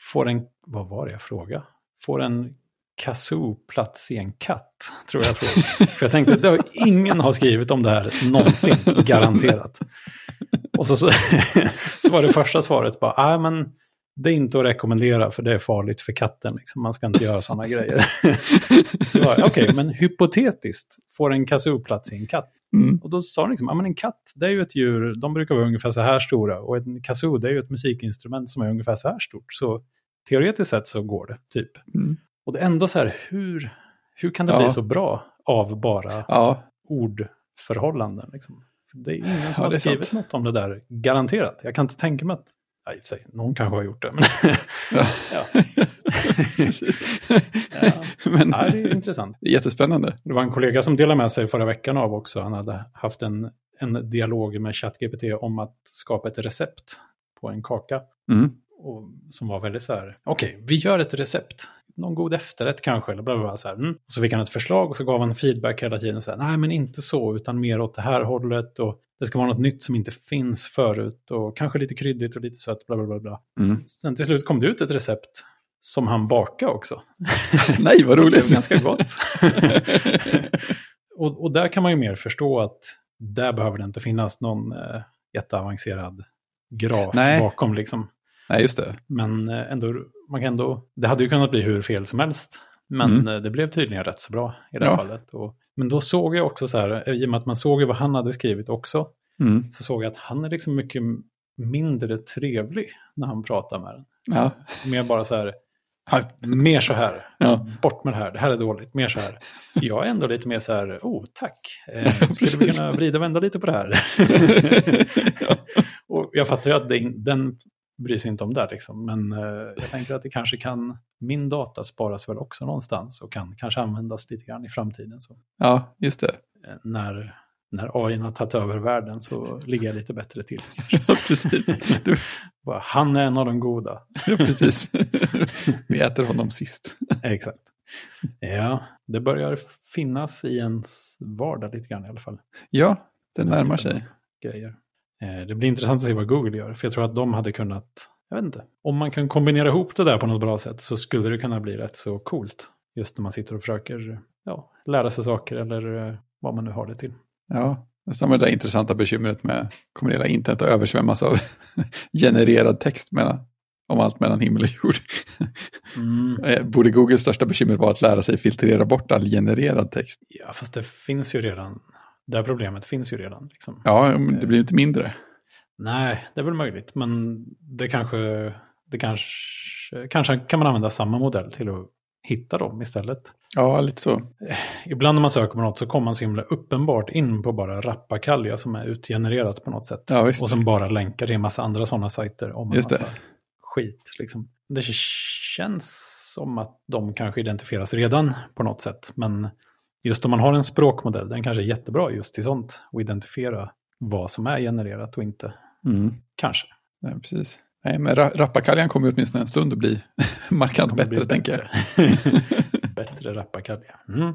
får en, vad var det jag frågade? Får en kazoo plats i en katt? Tror jag frågade. För jag tänkte, det har, ingen har skrivit om det här någonsin, garanterat. Och så, så, <laughs> så var det första svaret bara, nej men det är inte att rekommendera för det är farligt för katten. Liksom. Man ska inte göra sådana grejer. <laughs> så Okej, okay, okej, men hypotetiskt får en kazoo plats i en katt. Mm. Och då sa de liksom, ja men en katt, det är ju ett djur, de brukar vara ungefär så här stora. Och en kazoo, det är ju ett musikinstrument som är ungefär så här stort. Så teoretiskt sett så går det, typ. Mm. Och det är ändå så här, hur, hur kan det Ja. bli så bra av bara Ja, ordförhållanden? Liksom? Det är ingen som Ja, har skrivit sant. något om det där, garanterat. Jag kan inte tänka mig att, i och för sig, någon kanske har gjort det. Men, ja. <laughs> <laughs> <laughs> ja. Men, ja, det är intressant. det är jättespännande. Det var en kollega som delade med sig förra veckan av också. Han hade haft en, en dialog med ChatGPT om att skapa ett recept på en kaka. Mm. Och, som var väldigt så här, okej, vi gör ett recept. Någon god efterrätt kanske, eller bla bla bla. Så, här, mm. och så fick han ett förslag och så gav han feedback hela tiden. Så här, Nej, men inte så, utan mer åt det här hållet. Och det ska vara något nytt som inte finns förut. Och kanske lite kryddigt och lite sött, bla bla bla. bla. Mm. Sen till slut kom det ut ett recept som han bakade också. <laughs> Nej, vad Det blev roligt. ganska gott. <laughs> och, och där kan man ju mer förstå att där behöver det inte finnas någon eh, jätteavancerad graf Nej. bakom. Liksom. Nej, just det. Men eh, ändå, man kan ändå, det hade ju kunnat bli hur fel som helst. Men Mm. eh, det blev tydligen rätt så bra i det här Ja. fallet. Och, men då såg jag också så här, i och med att man såg ju vad han hade skrivit också, Mm. så såg jag att han är liksom mycket mindre trevlig när han pratar med den. Ja. Mer bara så här, "Ha, mer så här, Ja. bort med det här, det här är dåligt, mer så här. Jag är ändå lite mer så här, oh tack, eh, <laughs> skulle vi kunna vrida och vända lite på det här? <laughs> och jag fattar ju att det, den bryr sig inte om det liksom, men eh, jag tänker att det kanske kan, min data sparas väl också någonstans och kan kanske användas lite grann i framtiden. Så, ja, just det. eh, när, när AI har tagit över världen så ligger jag lite bättre till. <laughs> Ja, precis. Du, Bara, Han är en av de goda. ja, precis. Vi äter honom sist. Exakt. Ja, det börjar finnas i ens vardag lite grann i alla fall. Ja, det närmar sig. Grejer. Eh, Det blir intressant att se vad Google gör, för jag tror att de hade kunnat, jag vet inte, om man kan kombinera ihop det där på något bra sätt så skulle det kunna bli rätt så coolt. Just när man sitter och försöker ja, lära sig saker eller eh, vad man nu har det till. Ja, nästan med det där intressanta bekymret med kommer hela internet att översvämmas av <laughs> genererad text mellan, om allt mellan himmel och jord. Mm. Eh, Borde Googles största bekymmer vara att lära sig filtrera bort all genererad text? Ja, fast det finns ju redan, det här problemet finns ju redan. Liksom. Ja, men det blir ju inte mindre. Nej, det är väl möjligt, men det kanske, det kanske, kanske kan man använda samma modell till att hitta dem istället. Ja, lite så. Ibland när man söker på något så kommer man så himla uppenbart in på bara rappakalja som är utgenererat på något sätt. Ja, och som bara länkar till en massa andra sådana sajter om en Just massa det. skit. Liksom. Det känns som att de kanske identifieras redan på något sätt. Men just om man har en språkmodell, den kanske är jättebra just till sånt. Och identifiera vad som är genererat och inte. Mm. Kanske. Nej, precis. Nej, men ra- rappakaljan kommer åtminstone en stund att bli <laughs> markant bättre, bli tänker jag. <laughs> bättre rappakalja. Mm.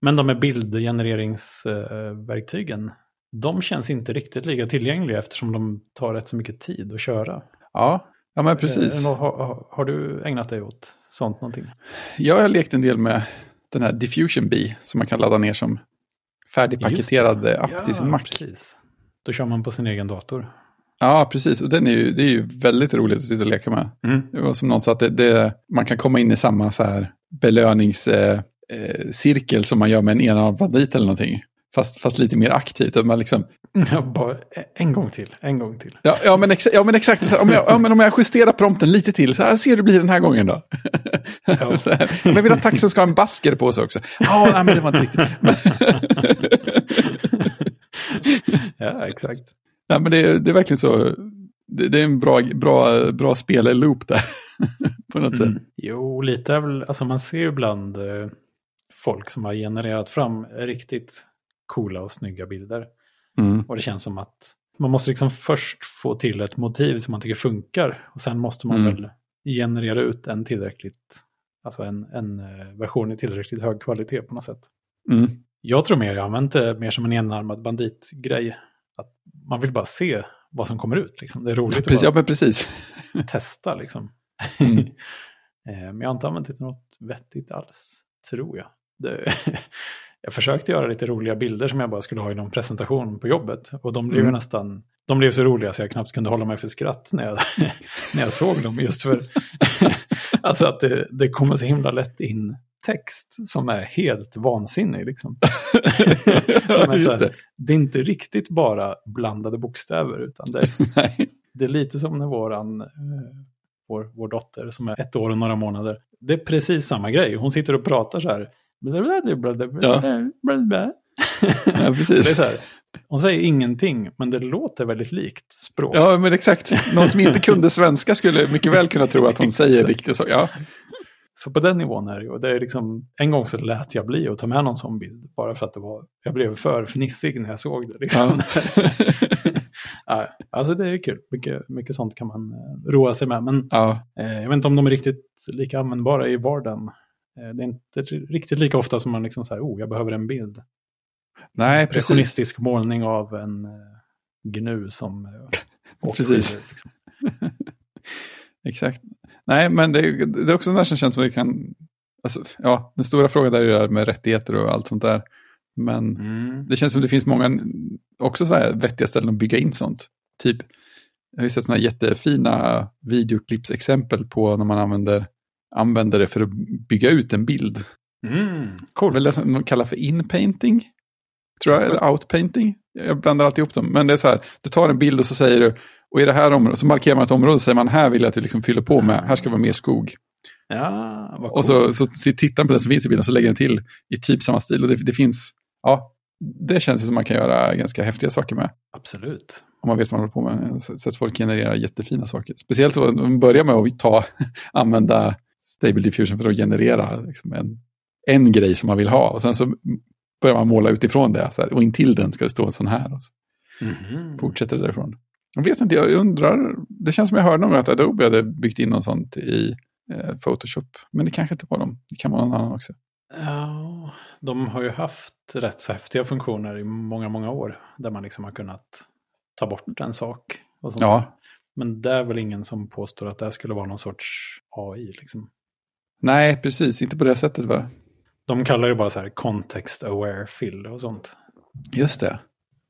Men de med bildgenereringsverktygen, de känns inte riktigt lika tillgängliga eftersom de tar rätt så mycket tid att köra. Ja, ja men precis. Eh, Har, har, har du ägnat dig åt sånt någonting? Jag har lekt en del med den här Diffusion Bee som man kan ladda ner som färdigpaketerad eh, app till sin Mac. Precis. Då kör man på sin egen dator. Ja, precis. Och den är ju, det är ju väldigt roligt att sitta och leka med. Mm. Det var som någon sa att det, det, man kan komma in i samma så här belöningscirkel eh, som man gör med en enarmad bandit eller någonting. Fast, fast lite mer aktivt. Man liksom, <laughs> Ja, bara en gång till, en gång till. ja, ja, men, exa, ja, men exakt. Så här, om, jag, ja, men om jag justerar prompten lite till, så här ser det blir den här gången då. Ja. <laughs> Så här, men jag vill att taxen ska ha en basker på sig också. Ja, nej, men det var inte riktigt. <laughs> Ja, exakt. Nej, men det, det är verkligen så. Det, det är en bra, bra, bra spelloop där. <laughs> på något sätt. Mm. Jo, lite är väl, alltså man ser ju ibland eh, folk som har genererat fram riktigt coola och snygga bilder. Mm. Och det känns som att man måste liksom först få till ett motiv som man tycker funkar. Och sen måste man Mm. väl generera ut en tillräckligt, alltså en, en eh, version i tillräckligt hög kvalitet på något sätt. Mm. Jag tror mer jag använt det mer som en enarmad bandit-grej. Att man vill bara se vad som kommer ut. Liksom. Det är roligt Precis, ja, att men precis. <laughs> testa. Liksom. Mm. <laughs> Eh, Men jag har inte använt det till något vettigt alls, tror jag. Det, <laughs> jag försökte göra lite roliga bilder som jag bara skulle ha i någon presentation på jobbet. Och de blev Mm. nästan, de blev så roliga så jag knappt kunde hålla mig för skratt när jag, när jag såg dem. Just för alltså att det, det kommer så himla lätt in text som är helt vansinnig. Liksom. <laughs> <laughs> Som är här, det. det är inte riktigt bara blandade bokstäver utan det, <laughs> det är lite som när våran, eh, vår, vår dotter som är ett år och några månader. Det är precis samma grej. Hon sitter och pratar så här. Ja, Det är precis. så här. Hon säger ingenting, men det låter väldigt likt språk. Ja, men exakt. Någon som inte kunde <laughs> svenska skulle mycket väl kunna tro att hon säger riktigt så. Ja, Så på den nivån är det ju. Det är liksom, en gång så lät jag bli att ta med någon sån bild. Bara för att det var, jag blev för fnissig när jag såg det. Liksom. ja, <laughs> alltså det är kul. Mycket, mycket sånt kan man eh, roa sig med. Men ja. Eh, jag vet inte om de är riktigt lika användbara i vardagen. Eh, det är inte riktigt lika ofta som man liksom säger, oh, jag behöver en bild. Nej, precis. Målning av en eh, gnu som eh, <laughs> åker Precis. skidor, Liksom. <laughs> Exakt. Nej, men det, det är också en där som känns som det kan... Alltså, ja, den stora frågan där är det där med rättigheter och allt sånt där. Men Mm. det känns som det finns många också så här vettiga ställen att bygga in sånt. Typ, jag har ju sett sådana jättefina videoklippsexempel på när man använder, använder det för att bygga ut en bild. Mm. Coolt. Väl det som de kallar för inpainting, tror jag, eller outpainting. Jag blandar alltid ihop dem. Men det är så här, du tar en bild och så säger du, och i det här området, så markerar man ett område och säger man, här vill jag att du liksom fyller på med, här ska vara mer skog. Ja, vad Och så, så tittar man på det som finns i bilden och så lägger den till i typ samma stil. Och det, det finns, ja, det känns som man kan göra ganska häftiga saker med. Absolut. Om man vet vad man håller på med. Så så att folk genererar jättefina saker. Speciellt om man börjar med att ta, <laughs> använda Stable Diffusion för att generera liksom en, en grej som man vill ha. Och sen så börjar man måla utifrån det. Så här, och intill den ska det stå en sån här. Och så Mhm. fortsätter det därifrån. Jag vet inte, jag undrar. Det känns som jag hörde om att Adobe hade byggt in något sånt i eh, Photoshop. Men det kanske inte var dem. Det kan vara någon annan också. Ja, de har ju haft rätt så häftiga funktioner i många, många år. Där man liksom har kunnat ta bort en sak. Och sånt. Ja, Men det är väl ingen som påstår att det skulle vara någon sorts AI. Liksom. nej precis. Inte på det sättet va? De kallar det bara så här context aware fill och sånt. Just det.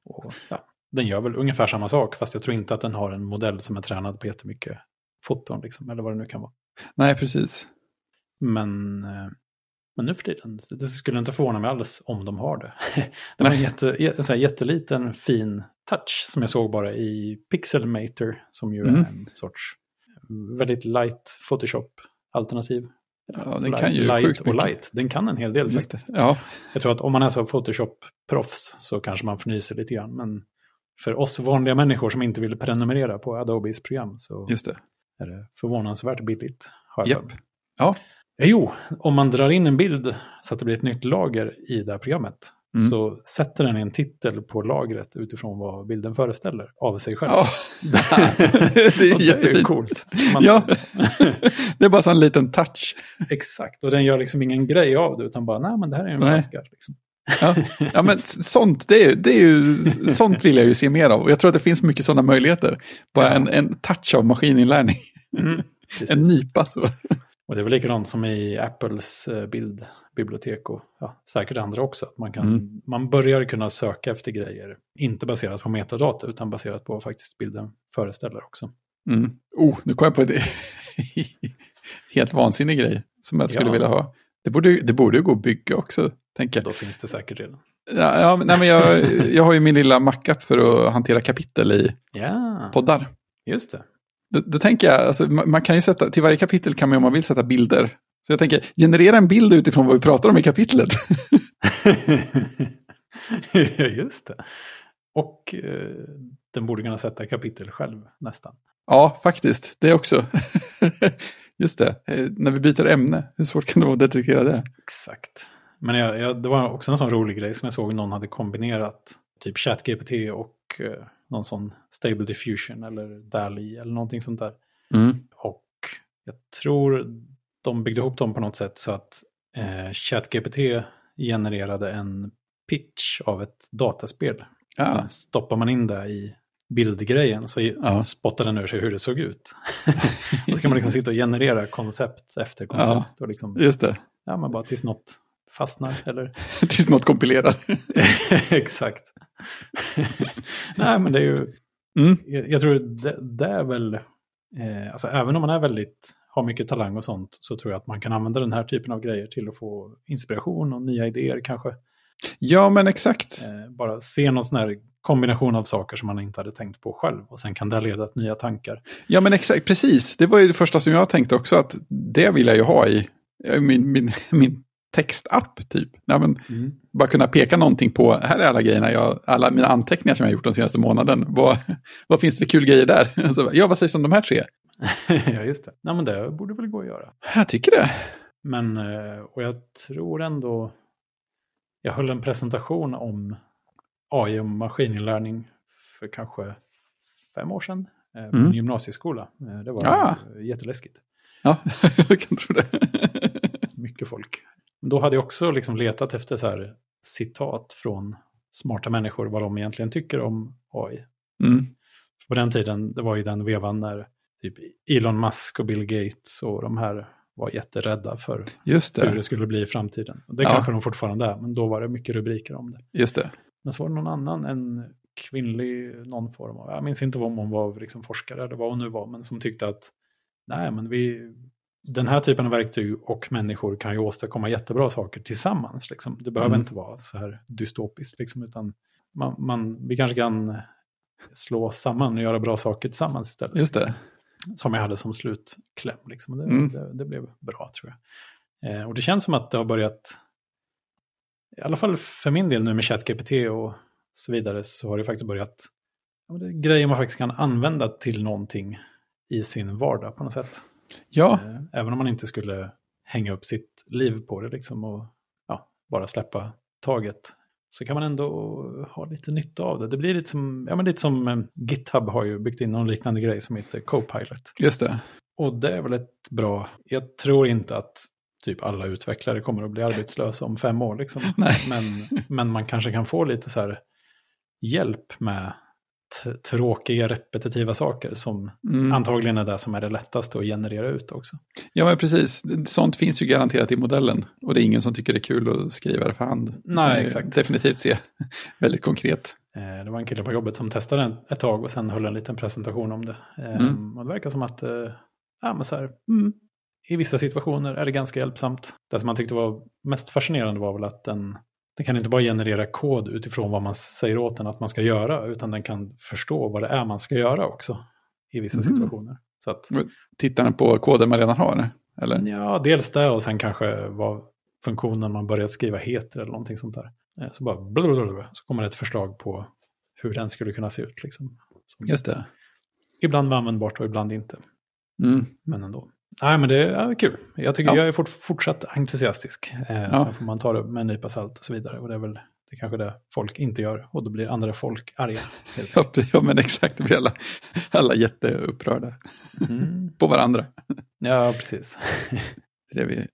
Och, ja, den gör väl ungefär samma sak, fast jag tror inte att den har en modell som är tränad på jättemycket foton, liksom, eller vad det nu kan vara. Nej, precis. Men, eh, men nu för tiden, det skulle inte förvåna mig alls om de har det. Det var en, jätte, en sån här jätteliten fin touch som jag såg bara i Pixelmator, som ju Mm. är en sorts väldigt light Photoshop-alternativ. Ja, den Light- kan ju light och light. Den kan en hel del Just faktiskt. Ja, Jag tror att om man är så Photoshop-proffs så kanske man fnyser lite grann. Men för oss vanliga människor som inte vill prenumerera på Adobes program så just det. är det förvånansvärt billigt. Har jag mig. Ja, Eh, Jo, om man drar in en bild så att det blir ett nytt lager i det här programmet Mm. så sätter den en titel på lagret utifrån vad bilden föreställer av sig själv. ja. <laughs> <laughs> det är jättefint. coolt. Man, Ja, <laughs> det är bara så en liten touch. Exakt, och den gör liksom ingen grej av det utan bara, nej men det här är en flaska. Liksom. Ja, ja men sånt, det är, det är ju, sånt vill jag ju se mer av. Och jag tror att det finns mycket sådana möjligheter. Bara Ja. en, en touch av maskininlärning. Mm. En nypa så. Och det är väl likadant som i Apples eh, bildbibliotek och ja, säkert andra också. Att man, kan, Mm. man börjar kunna söka efter grejer, inte baserat på metadata utan baserat på vad faktiskt bilden föreställer också. Mm. Oh, nu kom jag på en <laughs> helt vansinnig grej som jag skulle Ja. vilja ha. Det borde, det borde gå att bygga också, tänker jag. Då finns det säkert redan. Ja, ja, nej, men jag, jag har ju min lilla Mac-app för att hantera kapitel i Ja, poddar. just det. Då, då tänker jag, alltså, man, man kan ju sätta, till varje kapitel kan man om man vill sätta bilder. Så jag tänker, generera en bild utifrån vad vi pratar om i kapitlet. <laughs> just det. Och eh, den borde kunna sätta kapitel själv nästan. ja, faktiskt, det också. <laughs> Just det, eh, när vi byter ämne, hur svårt kan det vara att detektera det? Exakt. Men jag, jag, det var också en sån rolig grej som jag såg någon hade kombinerat. Typ ChatGPT och eh, någon sån Stable Diffusion eller DALI eller någonting sånt där. Mm. Och jag tror de byggde ihop dem på något sätt så att eh, ChatGPT genererade en pitch av ett dataspel. Ja. Sen stoppar man in det i bildgrejen så Ja. spottar den ur sig hur det såg ut. <laughs> och så kan man liksom sitta och generera koncept efter koncept. Och liksom, Just det, ja, men bara tills något fastnar. Eller... <laughs> tills något kompilerar. <laughs> Exakt. <laughs> Nej, men det är ju, Mm. jag, jag tror det, det är väl, eh, alltså även om man är väldigt, har mycket talang och sånt, så tror jag att man kan använda den här typen av grejer till att få inspiration och nya idéer kanske. Ja, men exakt. Eh, bara se någon sån här kombination av saker som man inte hade tänkt på själv och sen kan det leda till nya tankar. Ja, men exakt, precis. Det var ju det första som jag tänkte också, att det vill jag ju ha i min, min, <laughs> min textapp, typ. Ja, men, bara kunna peka någonting på, här är alla grejerna, jag, alla mina anteckningar som jag har gjort den senaste månaden. Vad, <laughs> vad finns det för kul grejer där? <laughs> Så, ja, vad sägs om de här tre? <laughs> ja, just det. Nej, men det borde väl gå att göra. Jag tycker det. Men, eh, och jag tror ändå, jag höll en presentation om AI och maskininlärning för kanske fem år sedan eh, på Mm. en gymnasieskola. Eh, Det var Ah. eh, jätteläskigt. Ja, jag kan tro det. Mycket folk. Då hade jag också liksom letat efter så här citat från smarta människor, vad de egentligen tycker om AI. Mm. På den tiden, det var ju den vevan när typ Elon Musk och Bill Gates och de här var jätterädda för Just hur det, det skulle bli i framtiden. Det Ja. kanske de fortfarande är, men då var det mycket rubriker om det. just det. Men så var det någon annan, en kvinnlig någon form av, jag minns inte om hon var liksom forskare eller vad hon nu var, men som tyckte att nej, men vi, den här typen av verktyg och människor kan ju åstadkomma jättebra saker tillsammans. Liksom. Det behöver Mm. inte vara så här dystopiskt, liksom, utan man, man, vi kanske kan slå samman och göra bra saker tillsammans istället. Just det. Som jag hade som slutkläm. Liksom. Det, Mm. det, det blev bra tror jag. Eh, och det känns som att det har börjat, i alla fall för min del nu med ChatGPT och så vidare, så har det faktiskt börjat, ja, det grejer man faktiskt kan använda till någonting i sin vardag på något sätt. Ja, Eh, även om man inte skulle hänga upp sitt liv på det liksom och ja, bara släppa taget. Så kan man ändå ha lite nytta av det. Det blir lite som, ja, men lite som eh, GitHub har ju byggt in någon liknande grej som heter Copilot. just det. Och det är väl ett bra, jag tror inte att typ alla utvecklare kommer att bli arbetslösa om fem år liksom. <laughs> Men, men man kanske kan få lite så här hjälp med tråkiga repetitiva saker som Mm. antagligen är det som är det lättaste att generera ut också. Ja, men precis. Sånt finns ju garanterat i modellen. Och det är ingen som tycker det är kul att skriva det för hand. Nej, exakt. Definitivt se. <laughs> Väldigt konkret. Eh, Det var en kille på jobbet som testade den ett tag och sen höll en liten presentation om det. Eh, Mm. Och det verkar som att, eh, ja men så här, mm, i vissa situationer är det ganska hjälpsamt. Det som man tyckte var mest fascinerande var väl att den, den kan inte bara generera kod utifrån vad man säger åt den att man ska göra, utan den kan förstå vad det är man ska göra också i vissa Mhm. situationer. Så att, Tittar den på koden man redan har? Eller? ja, dels det och sen kanske vad funktionen man börjar skriva heter eller någonting sånt där. Eh, Så bara blablabla, så kommer det ett förslag på hur den skulle kunna se ut. Liksom. Som Just det. Ibland var användbart och ibland inte. Mm. Men ändå. Nej, men det är kul. Jag tycker Ja. jag är fort, fortsatt entusiastisk. Eh, Ja. Sen får man ta det med en nypa salt och så vidare. Och det är väl det är kanske det folk inte gör. Och då blir andra folk arga. <laughs> Ja, men exakt. Det blir alla, alla jätteupprörda Mm. <laughs> på varandra. Ja, precis. <laughs> Det är det vi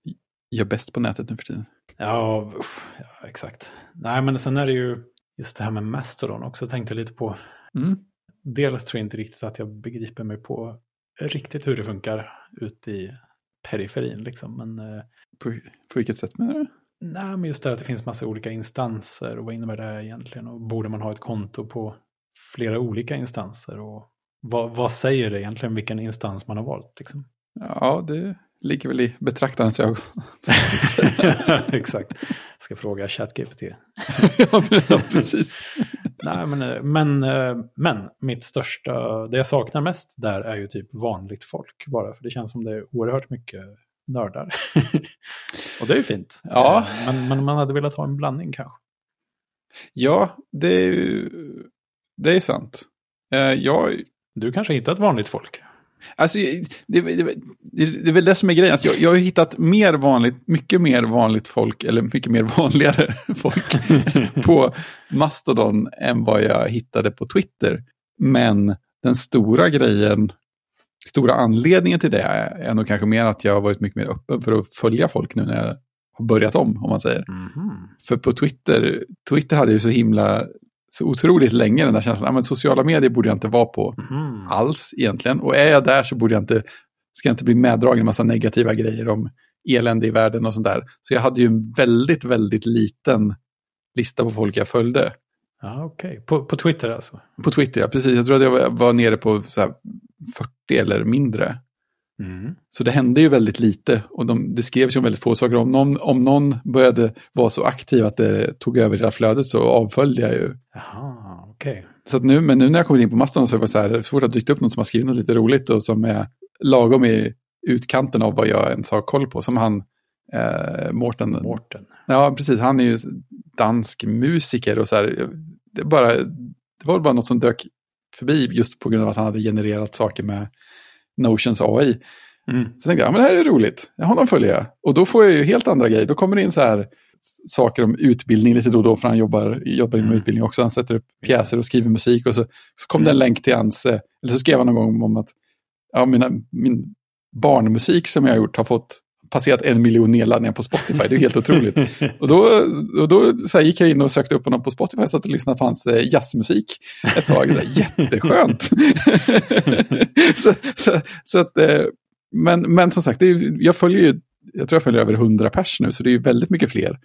gör bäst på nätet nu för tiden. Ja, ja, exakt. Nej, men sen är det ju just det här med Mastodon också. Tänkte jag lite på. Mm. Dels tror jag inte riktigt att jag begriper mig på riktigt hur det funkar ute i periferin liksom. Men, eh, På, på vilket sätt menar du? nej, men just det att det finns massa olika instanser och vad innebär det egentligen? Och borde man ha ett konto på flera olika instanser? Och vad, vad säger det egentligen vilken instans man har valt? Liksom? Ja, det ligger väl i betraktarens ögon. <laughs> Exakt. Jag ska fråga ChatGPT. <laughs> ja, precis. Nej, men, eh, men, eh, men mitt största, det jag saknar mest där är ju typ vanligt folk bara. För det känns som det är oerhört mycket nördar. <laughs> och det är ju fint. Ja. Eh, Men, men man hade velat ha en blandning kanske. Ja, det är ju det är sant. Jag, Du kanske hittat vanligt folk. Alltså, det, det, det, det är väl det som är grejen. Att jag, jag har hittat mer vanligt, mycket mer vanligt folk, eller mycket mer <laughs> vanligare folk på Mastodon än vad jag hittade på Twitter. Men den stora grejen, stora anledningen till det är, nog kanske mer att jag har varit mycket mer öppen för att följa folk nu när jag har börjat om, om man säger. Mhm. För på Twitter, Twitter hade ju så himla, så otroligt länge den där känslan, att sociala medier borde jag inte vara på Mhm. alls egentligen. Och är jag där så borde jag inte, ska jag inte bli meddragen i en massa negativa grejer om elände i världen och sånt där. Så jag hade ju en väldigt, väldigt liten lista på folk jag följde. Ja, okej. På, på Twitter alltså? På Twitter, ja precis. Jag tror att jag var, var nere på så här 40 eller mindre. Mm. Så det hände ju väldigt lite och de, det skrevs ju om väldigt få saker. Om någon, om någon började vara så aktiv att det tog över hela flödet så avföljde jag ju. Jaha, okej. Så att nu, men nu när jag kommer in på Mastodon så är det så här, det är svårt att dyka upp någon som har skrivit något lite roligt och som är lagom i utkanten av vad jag ens har koll på. Som han, eh, Mårten. Mårten. Ja, precis. Han är ju dansk musiker och så här. Det, bara, det var bara något som dök förbi just på grund av att han hade genererat saker med Notions AI. Mm. Så tänkte jag, ja, men det här är roligt, jag honom följer jag. Och då får jag ju helt andra grejer. Då kommer det in så här saker om utbildning lite då och då, för han jobbar, jobbar inom Mm. utbildning också. Han sätter upp pjäser och skriver musik och så, så kom det en länk till hans, eh, eller så skrev han någon gång om att ja, mina, min barnmusik som jag har gjort har fått passerat en miljon nedladdningar på Spotify. Det är helt otroligt. Och då, och då så gick jag in och sökte upp honom på Spotify och satt och lyssnade på hans jazzmusik ett tag. Så jätteskönt! <laughs> så, så, så att, eh, men, men som sagt, är, jag följer ju, jag tror jag följer över 100 pers nu, så det är ju väldigt mycket fler.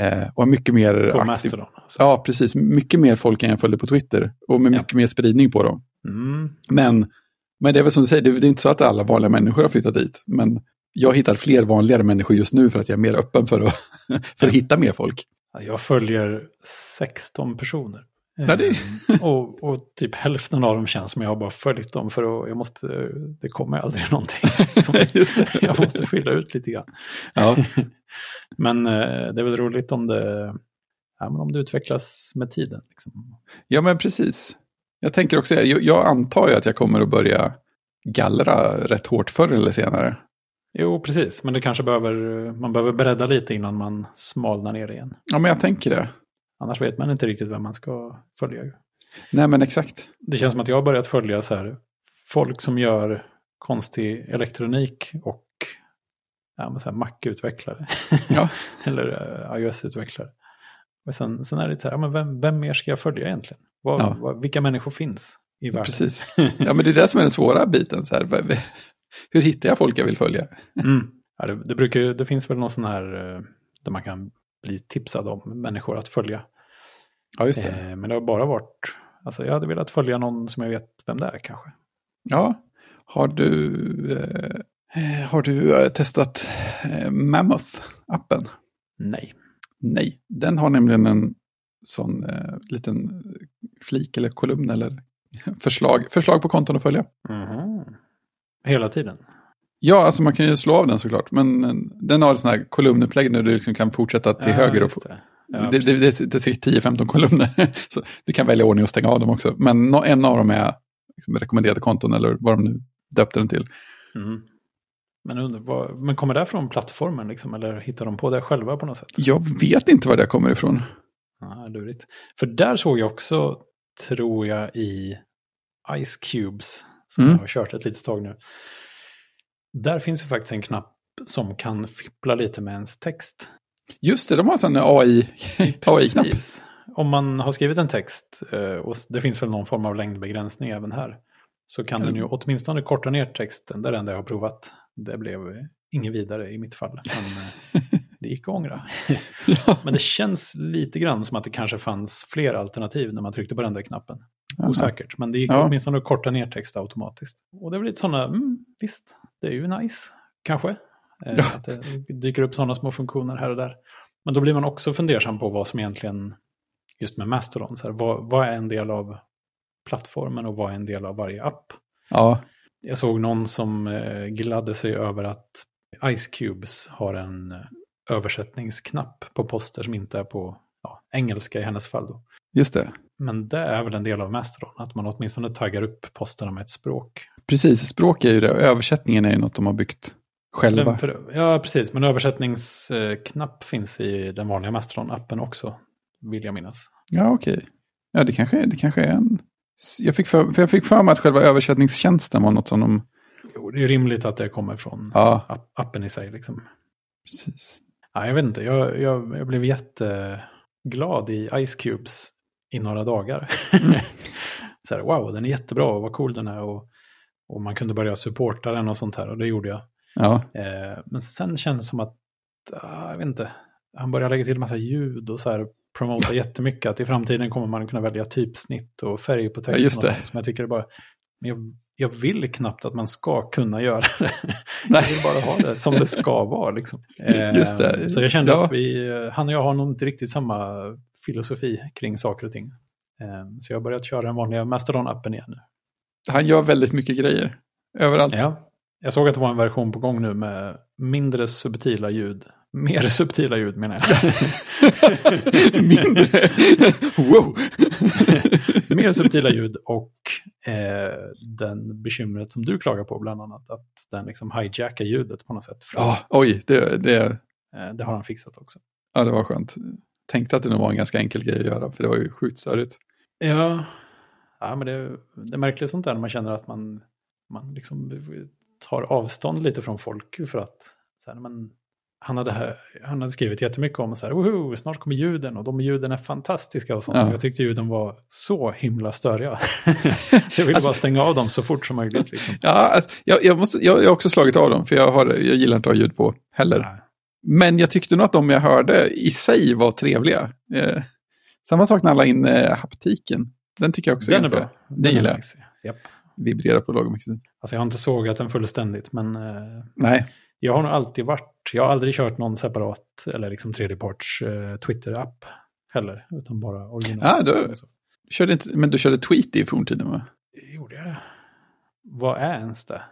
Eh, och mycket mer På. Mastodon. Alltså. Ja, precis. Mycket mer folk än jag följde på Twitter. Och med Ja. mycket mer spridning på dem. Mm. Men, men det är väl som du säger, det, det är inte så att alla vanliga människor har flyttat dit. Men jag hittar fler vanligare människor just nu för att jag är mer öppen för att, <laughs> för att hitta mer folk. Ja, Jag följer 16 personer. Ja, det- Ehm, och, och typ hälften av dem känns som jag har bara följt dem för att jag måste, det kommer aldrig <laughs> någonting. <laughs> Jag måste fylla ut lite grann. Ja, Men eh, det är väl roligt om det, ja, men om det utvecklas med tiden. Liksom. ja men precis. Jag tänker också, jag, jag antar ju att jag kommer att börja gallra rätt hårt förr eller senare. Jo, precis. Men det kanske behöver, man behöver bredda lite innan man smalnar ner igen. Ja, men jag tänker det. Annars vet man inte riktigt vem man ska följa. Nej, men exakt. Det känns som att jag har börjat följa så här, folk som gör konstig elektronik och ja, men så här Mac-utvecklare. Ja. <laughs> Eller uh, iOS-utvecklare. Och sen, sen är det så här, ja, men vem, vem mer ska jag följa egentligen? Vad, Ja. vad, vilka människor finns i världen? Precis. <laughs> Ja, men det är det som är den svåra biten. Så här. Hur hittar jag folk jag vill följa? Mm. Ja, det, det, brukar, det finns väl någon sån här eh, där man kan bli tipsad om människor att följa. Ja, just det. Eh, men det har bara varit, alltså jag hade velat följa någon som jag vet vem det är kanske. Ja, har du, eh, har du eh, testat eh, Mammoth-appen? Nej. Nej, den har nämligen en sån eh, liten flik eller kolumn eller <laughs> förslag, förslag på konton att följa. Mhm. Hela tiden. Ja, alltså man kan ju slå av den såklart, men eh, den har ett sån här kolumnupplägg där du liksom kan fortsätta till Ja, höger. Och det. Ja, det, det, det, det är 10-15 kolumner, <laughs> så du kan välja ordning och stänga av dem också. Men en av dem är liksom rekommenderade konton eller vad de nu döpte den till. Mm. Men, undrar, vad, men kommer det från plattformen liksom, eller hittar de på det själva på något sätt? Jag vet inte var det kommer ifrån. Ja, lurigt. För där såg jag också, tror jag, i Ice Cubes, som Mm. jag har kört ett litet tag nu. Där finns ju faktiskt en knapp som kan fippla lite med ens text. Just det, de har AI, AI-knapp. <laughs> Precis. Om man har skrivit en text, eh, och det finns väl någon form av längdbegränsning även här. så kan den ju åtminstone korta ner texten. Det är det enda jag har provat. Det blev inget vidare i mitt fall. Men eh, <laughs> det gick att ångra. Men det känns lite grann som att det kanske fanns fler alternativ när man tryckte på den där knappen. Osäkert, men det gick Ja. åtminstone att korta ner text automatiskt. Och det är väl lite sådana, mm, visst, det är ju nice, kanske. Eh, Ja. Att det dyker upp sådana små funktioner här och där. Men då blir man också fundersam på vad som egentligen, just med Mastodon, så här, vad, vad är en del av plattformen och vad är en del av varje app? ja, Jag såg någon som eh, gladde sig över att Ice Cubes har en eh, översättningsknapp på poster som inte är på ja, engelska i hennes fall. Då. just det. Men det är väl en del av Mastodon, att man åtminstone taggar upp posterna med ett språk. Precis, språk är ju det. Översättningen är ju något de har byggt själva. Den för, ja, precis, men översättningsknapp finns i den vanliga Mastodon-appen också, vill jag minnas. Ja, okej. Ja, det kanske, det kanske är en... Jag fick, för, för jag fick för mig att själva översättningstjänsten var något som de... Jo, det är rimligt att det kommer från Ja, app, appen i sig. Liksom. precis. Ja, jag vet inte, jag, jag, jag blev jätteglad i Ice Cubes i några dagar. <laughs> så här, wow, den är jättebra och vad cool den är. Och, och man kunde börja supporta den och sånt här och det gjorde jag. Ja, Eh, men sen kändes det som att, ah, jag vet inte, han började lägga till massa ljud och så här promota jättemycket. Att i framtiden kommer man kunna välja typsnitt och färg på texten. just och det. som jag tycker är bara, men jag, jag vill knappt att man ska kunna göra det. <laughs> Jag nej. vill bara ha det som det ska vara. Liksom. Eh, <laughs> Just det. Så jag kände Ja. att vi, eh, han och jag har nog inte riktigt samma filosofi kring saker och ting. Eh, Så jag har börjat köra den vanliga Mastodon-appen igen nu. Han gör väldigt mycket grejer. Överallt. Ja, jag såg att det var en version på gång nu med mindre subtila ljud. Mer <laughs> subtila ljud menar jag. <laughs> Mindre. wow. <laughs> Mer subtila ljud och eh, den bekymret som du klagar på bland annat. Att den liksom hijackar ljudet på något sätt. Ja, oj, det, det, Eh, det har han fixat också. ja, det var skönt. Tänkte att det nog var en ganska enkel grej att göra, för det var ju sjukt störigt. Ja, ja men det, det är märkligt sånt där när man känner att man, man liksom tar avstånd lite från folk för att så här, men, han, hade, han hade skrivit jättemycket om så här, Woho, snart kommer ljuden och de ljuden är fantastiska och sånt. Ja. Jag tyckte ljuden var så himla störiga. <laughs> jag ville Alltså- bara stänga av dem så fort som möjligt. Liksom. Ja, alltså, jag, jag, måste, jag, jag har också slagit av dem, för jag, har, jag gillar inte att ha ljud på heller. Nej. Men jag tyckte nog att de jag hörde i sig var trevliga. Eh, samma sak när alla in eh, haptiken. Den tycker jag också Den är bra. Den gillar jag. Vibrerar på lågmixen. Alltså jag har inte sågat den fullständigt, men eh, Nej, jag har nog alltid varit, jag har aldrig kört någon separat eller liksom tredjeparts eh, Twitter-app heller, utan bara original. Ah, du körde inte, men du körde Tweety i forntiden va? Gjorde jag det? Vad är ens det?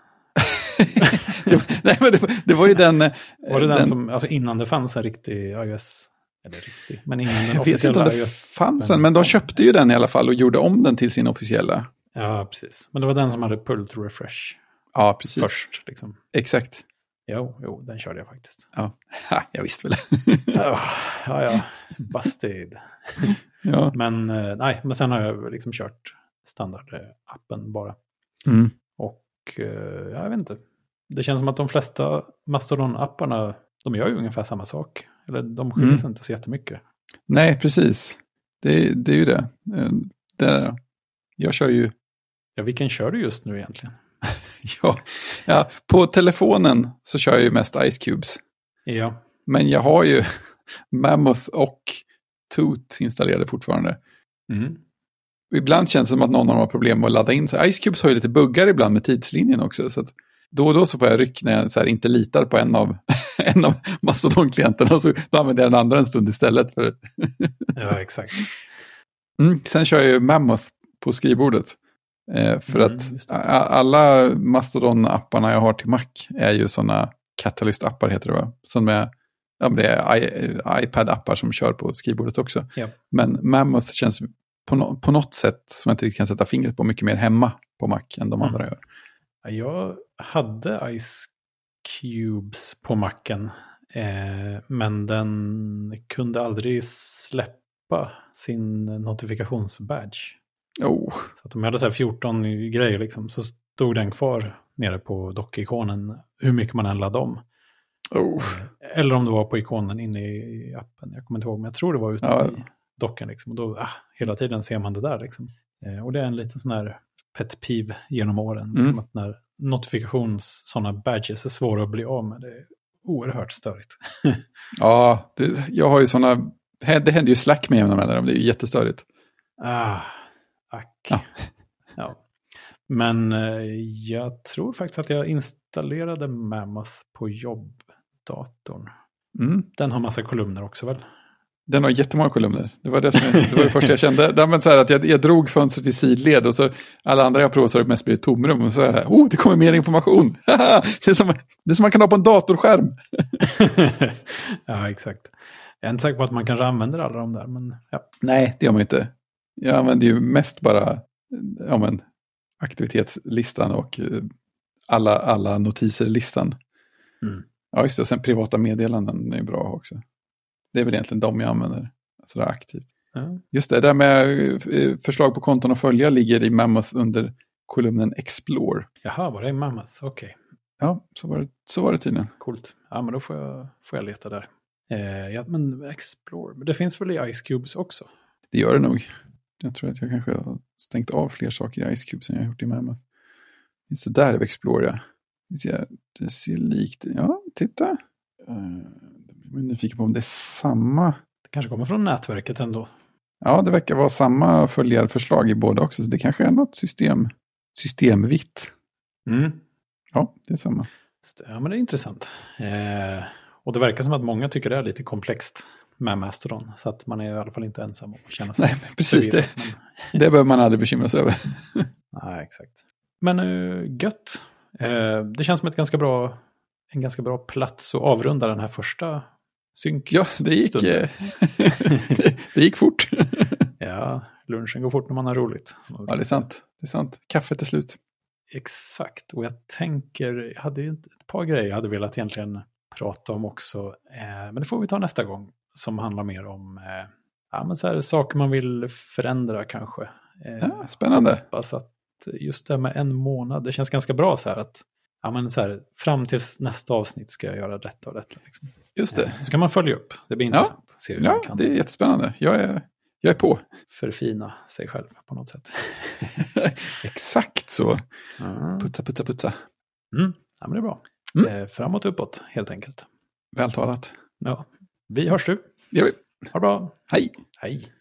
<laughs> det var, nej, men det, var, det var ju den... eh, Var det den, som, alltså innan det fanns en riktig iOS, eller riktig, men innan den Jag vet inte officiella om det iOS. fanns en, men de köpte ju den i alla fall och gjorde om den till sin officiella. Ja, precis. Men det var den som hade pull to refresh Ja, precis. först. Liksom. Exakt. Jo, jo, den körde jag faktiskt. Ja, ha, jag visste väl. ja, <laughs> ja, ja. busted. ja. Men nej, men eh, sen har jag liksom kört standardappen bara. Mm. Och eh, jag vet inte. Det känns som att de flesta Mastodon-apparna, de gör ju ungefär samma sak. Eller de skiljer Mm. sig inte så jättemycket. Nej, precis. Det, det är ju det. Eh, det. Jag kör ju <laughs> Ja, vilken kör du just nu egentligen? Ja, ja, på telefonen så kör jag ju mest Ice Cubes. Ja, Men jag har ju <laughs> Mammoth och Toot installerade fortfarande. mm. Ibland känns det som att någon av dem har problem med att ladda in sig. Ice Cubes har ju lite buggar ibland med tidslinjen också. Så då och då så får jag ryck när jag så inte litar på en av, <laughs> en av Mastodon-klienterna. Så då använder jag den andra en stund istället. För... <laughs> ja exakt. Mm, sen kör jag ju Mammoth på skrivbordet. Eh, för Mm, att alla Mastodon-apparna jag har till Mac är ju sådana Catalyst-appar heter det va? Som är, ja, det är iPad-appar som kör på skrivbordet också. Ja. Men Mammoth känns på, no- på något sätt som jag inte riktigt kan sätta fingret på mycket mer hemma på Mac än de Mm. andra gör. Ja, Jag hade Ice Cubes på macken. Eh, men den kunde aldrig släppa sin notifikationsbadge. Oh, Så att om jag hade så här 14 grejer liksom, så stod den kvar nere på dockikonen hur mycket man än laddade om. oh. Eh, Eller om det var på ikonen inne i appen. Jag kommer inte ihåg, men jag tror det var ute Ja. i docken. Liksom. Och då, ah, hela tiden ser man det där. Liksom. Eh, och det är en liten sån här pet peeve genom åren. Mm. Liksom att när notifikations sådana badges är svåra att bli av med. Det är oerhört störigt. <laughs> Ja, det, jag har ju sådana, det händer ju slack med jämna mellanrum, det är ju jättestörigt. Ah, ack. Ja. <laughs> Ja. Men eh, jag tror faktiskt att jag installerade Mammoth på jobbdatorn. Mm. Den har massa kolumner också väl? Den har jättemånga kolumner. Det var det, som jag, det, var det första jag kände. Det, men så här att jag, jag drog fönstret i sidled och så alla andra jag provat så har det mest blivit tomrum. Och så här, oh, det kommer mer information. <laughs> det, är som, det är som man kan ha på en datorskärm. <laughs> ja, exakt. Jag är inte säker på att man kanske använder alla de där, men ja. Nej, det gör man inte. Jag använder ju mest bara ja, men, aktivitetslistan och eh, alla, alla notiser-listan. Mm. Ja, just det. Och sen privata meddelanden är bra också. Det är väl egentligen de jag använder sådär aktivt. ja. Just det, där med eh, förslag på konton att följa ligger i Mammoth under kolumnen Explore. Jaha, var det i Mammoth? Okej, Ja, så var det, så var det tydligen. coolt. Ja, men då får jag, får jag leta där. Eh, ja, men Explore, men det finns väl i Ice Cubes också? Det gör det nog. Jag tror att jag kanske har stängt av fler saker i Ice Cube som jag har gjort i Mammoth. Just det, där är Explore, ja. Det ser likt Ja, titta. Jag är nyfiken på om det är samma. Det kanske kommer från nätverket ändå. Ja, det verkar vara samma följarförslag i båda också. Så det kanske är något system, systemvitt. Mm. Ja, det är samma. Ja, men det är intressant. Eh, och det verkar som att många tycker det är lite komplext med Mastodon. Så att man är i alla fall inte ensam om att känna sig Nej, precis det. Men, <laughs> Det behöver man aldrig bekymra sig över. <laughs> nej, exakt. Men uh, gött. Eh, det känns som ett ganska bra, en ganska bra plats att avrunda den här första synk. Ja, det gick, Stunden. eh, det, <laughs> det gick fort. <laughs> Ja, lunchen går fort när man har roligt. Ja, det är sant. Det är sant. Kaffet är slut. Exakt, och jag tänker, jag hade ju ett par grejer jag hade velat egentligen prata om också. Eh, men det får vi ta nästa gång. Som handlar mer om eh, ja, men så här, saker man vill förändra kanske. Eh, Ja, spännande. hoppas att just det här med en månad, det känns ganska bra så här att ja, men så här, fram tills nästa avsnitt ska jag göra detta och detta. Liksom. Just det. Så kan man följa upp, det blir intressant. Ja, kan det är jättespännande. Jag är, jag är på. förfina sig själv på något sätt. <laughs> Exakt så. Ja. Putsa, putsa, putsa. Mm. Ja, men det är bra. Mm. Eh, framåt, uppåt, helt enkelt. Vältalat. Ja. Vi hörs du. Det gör vi. Ha det bra. Hej. Hej.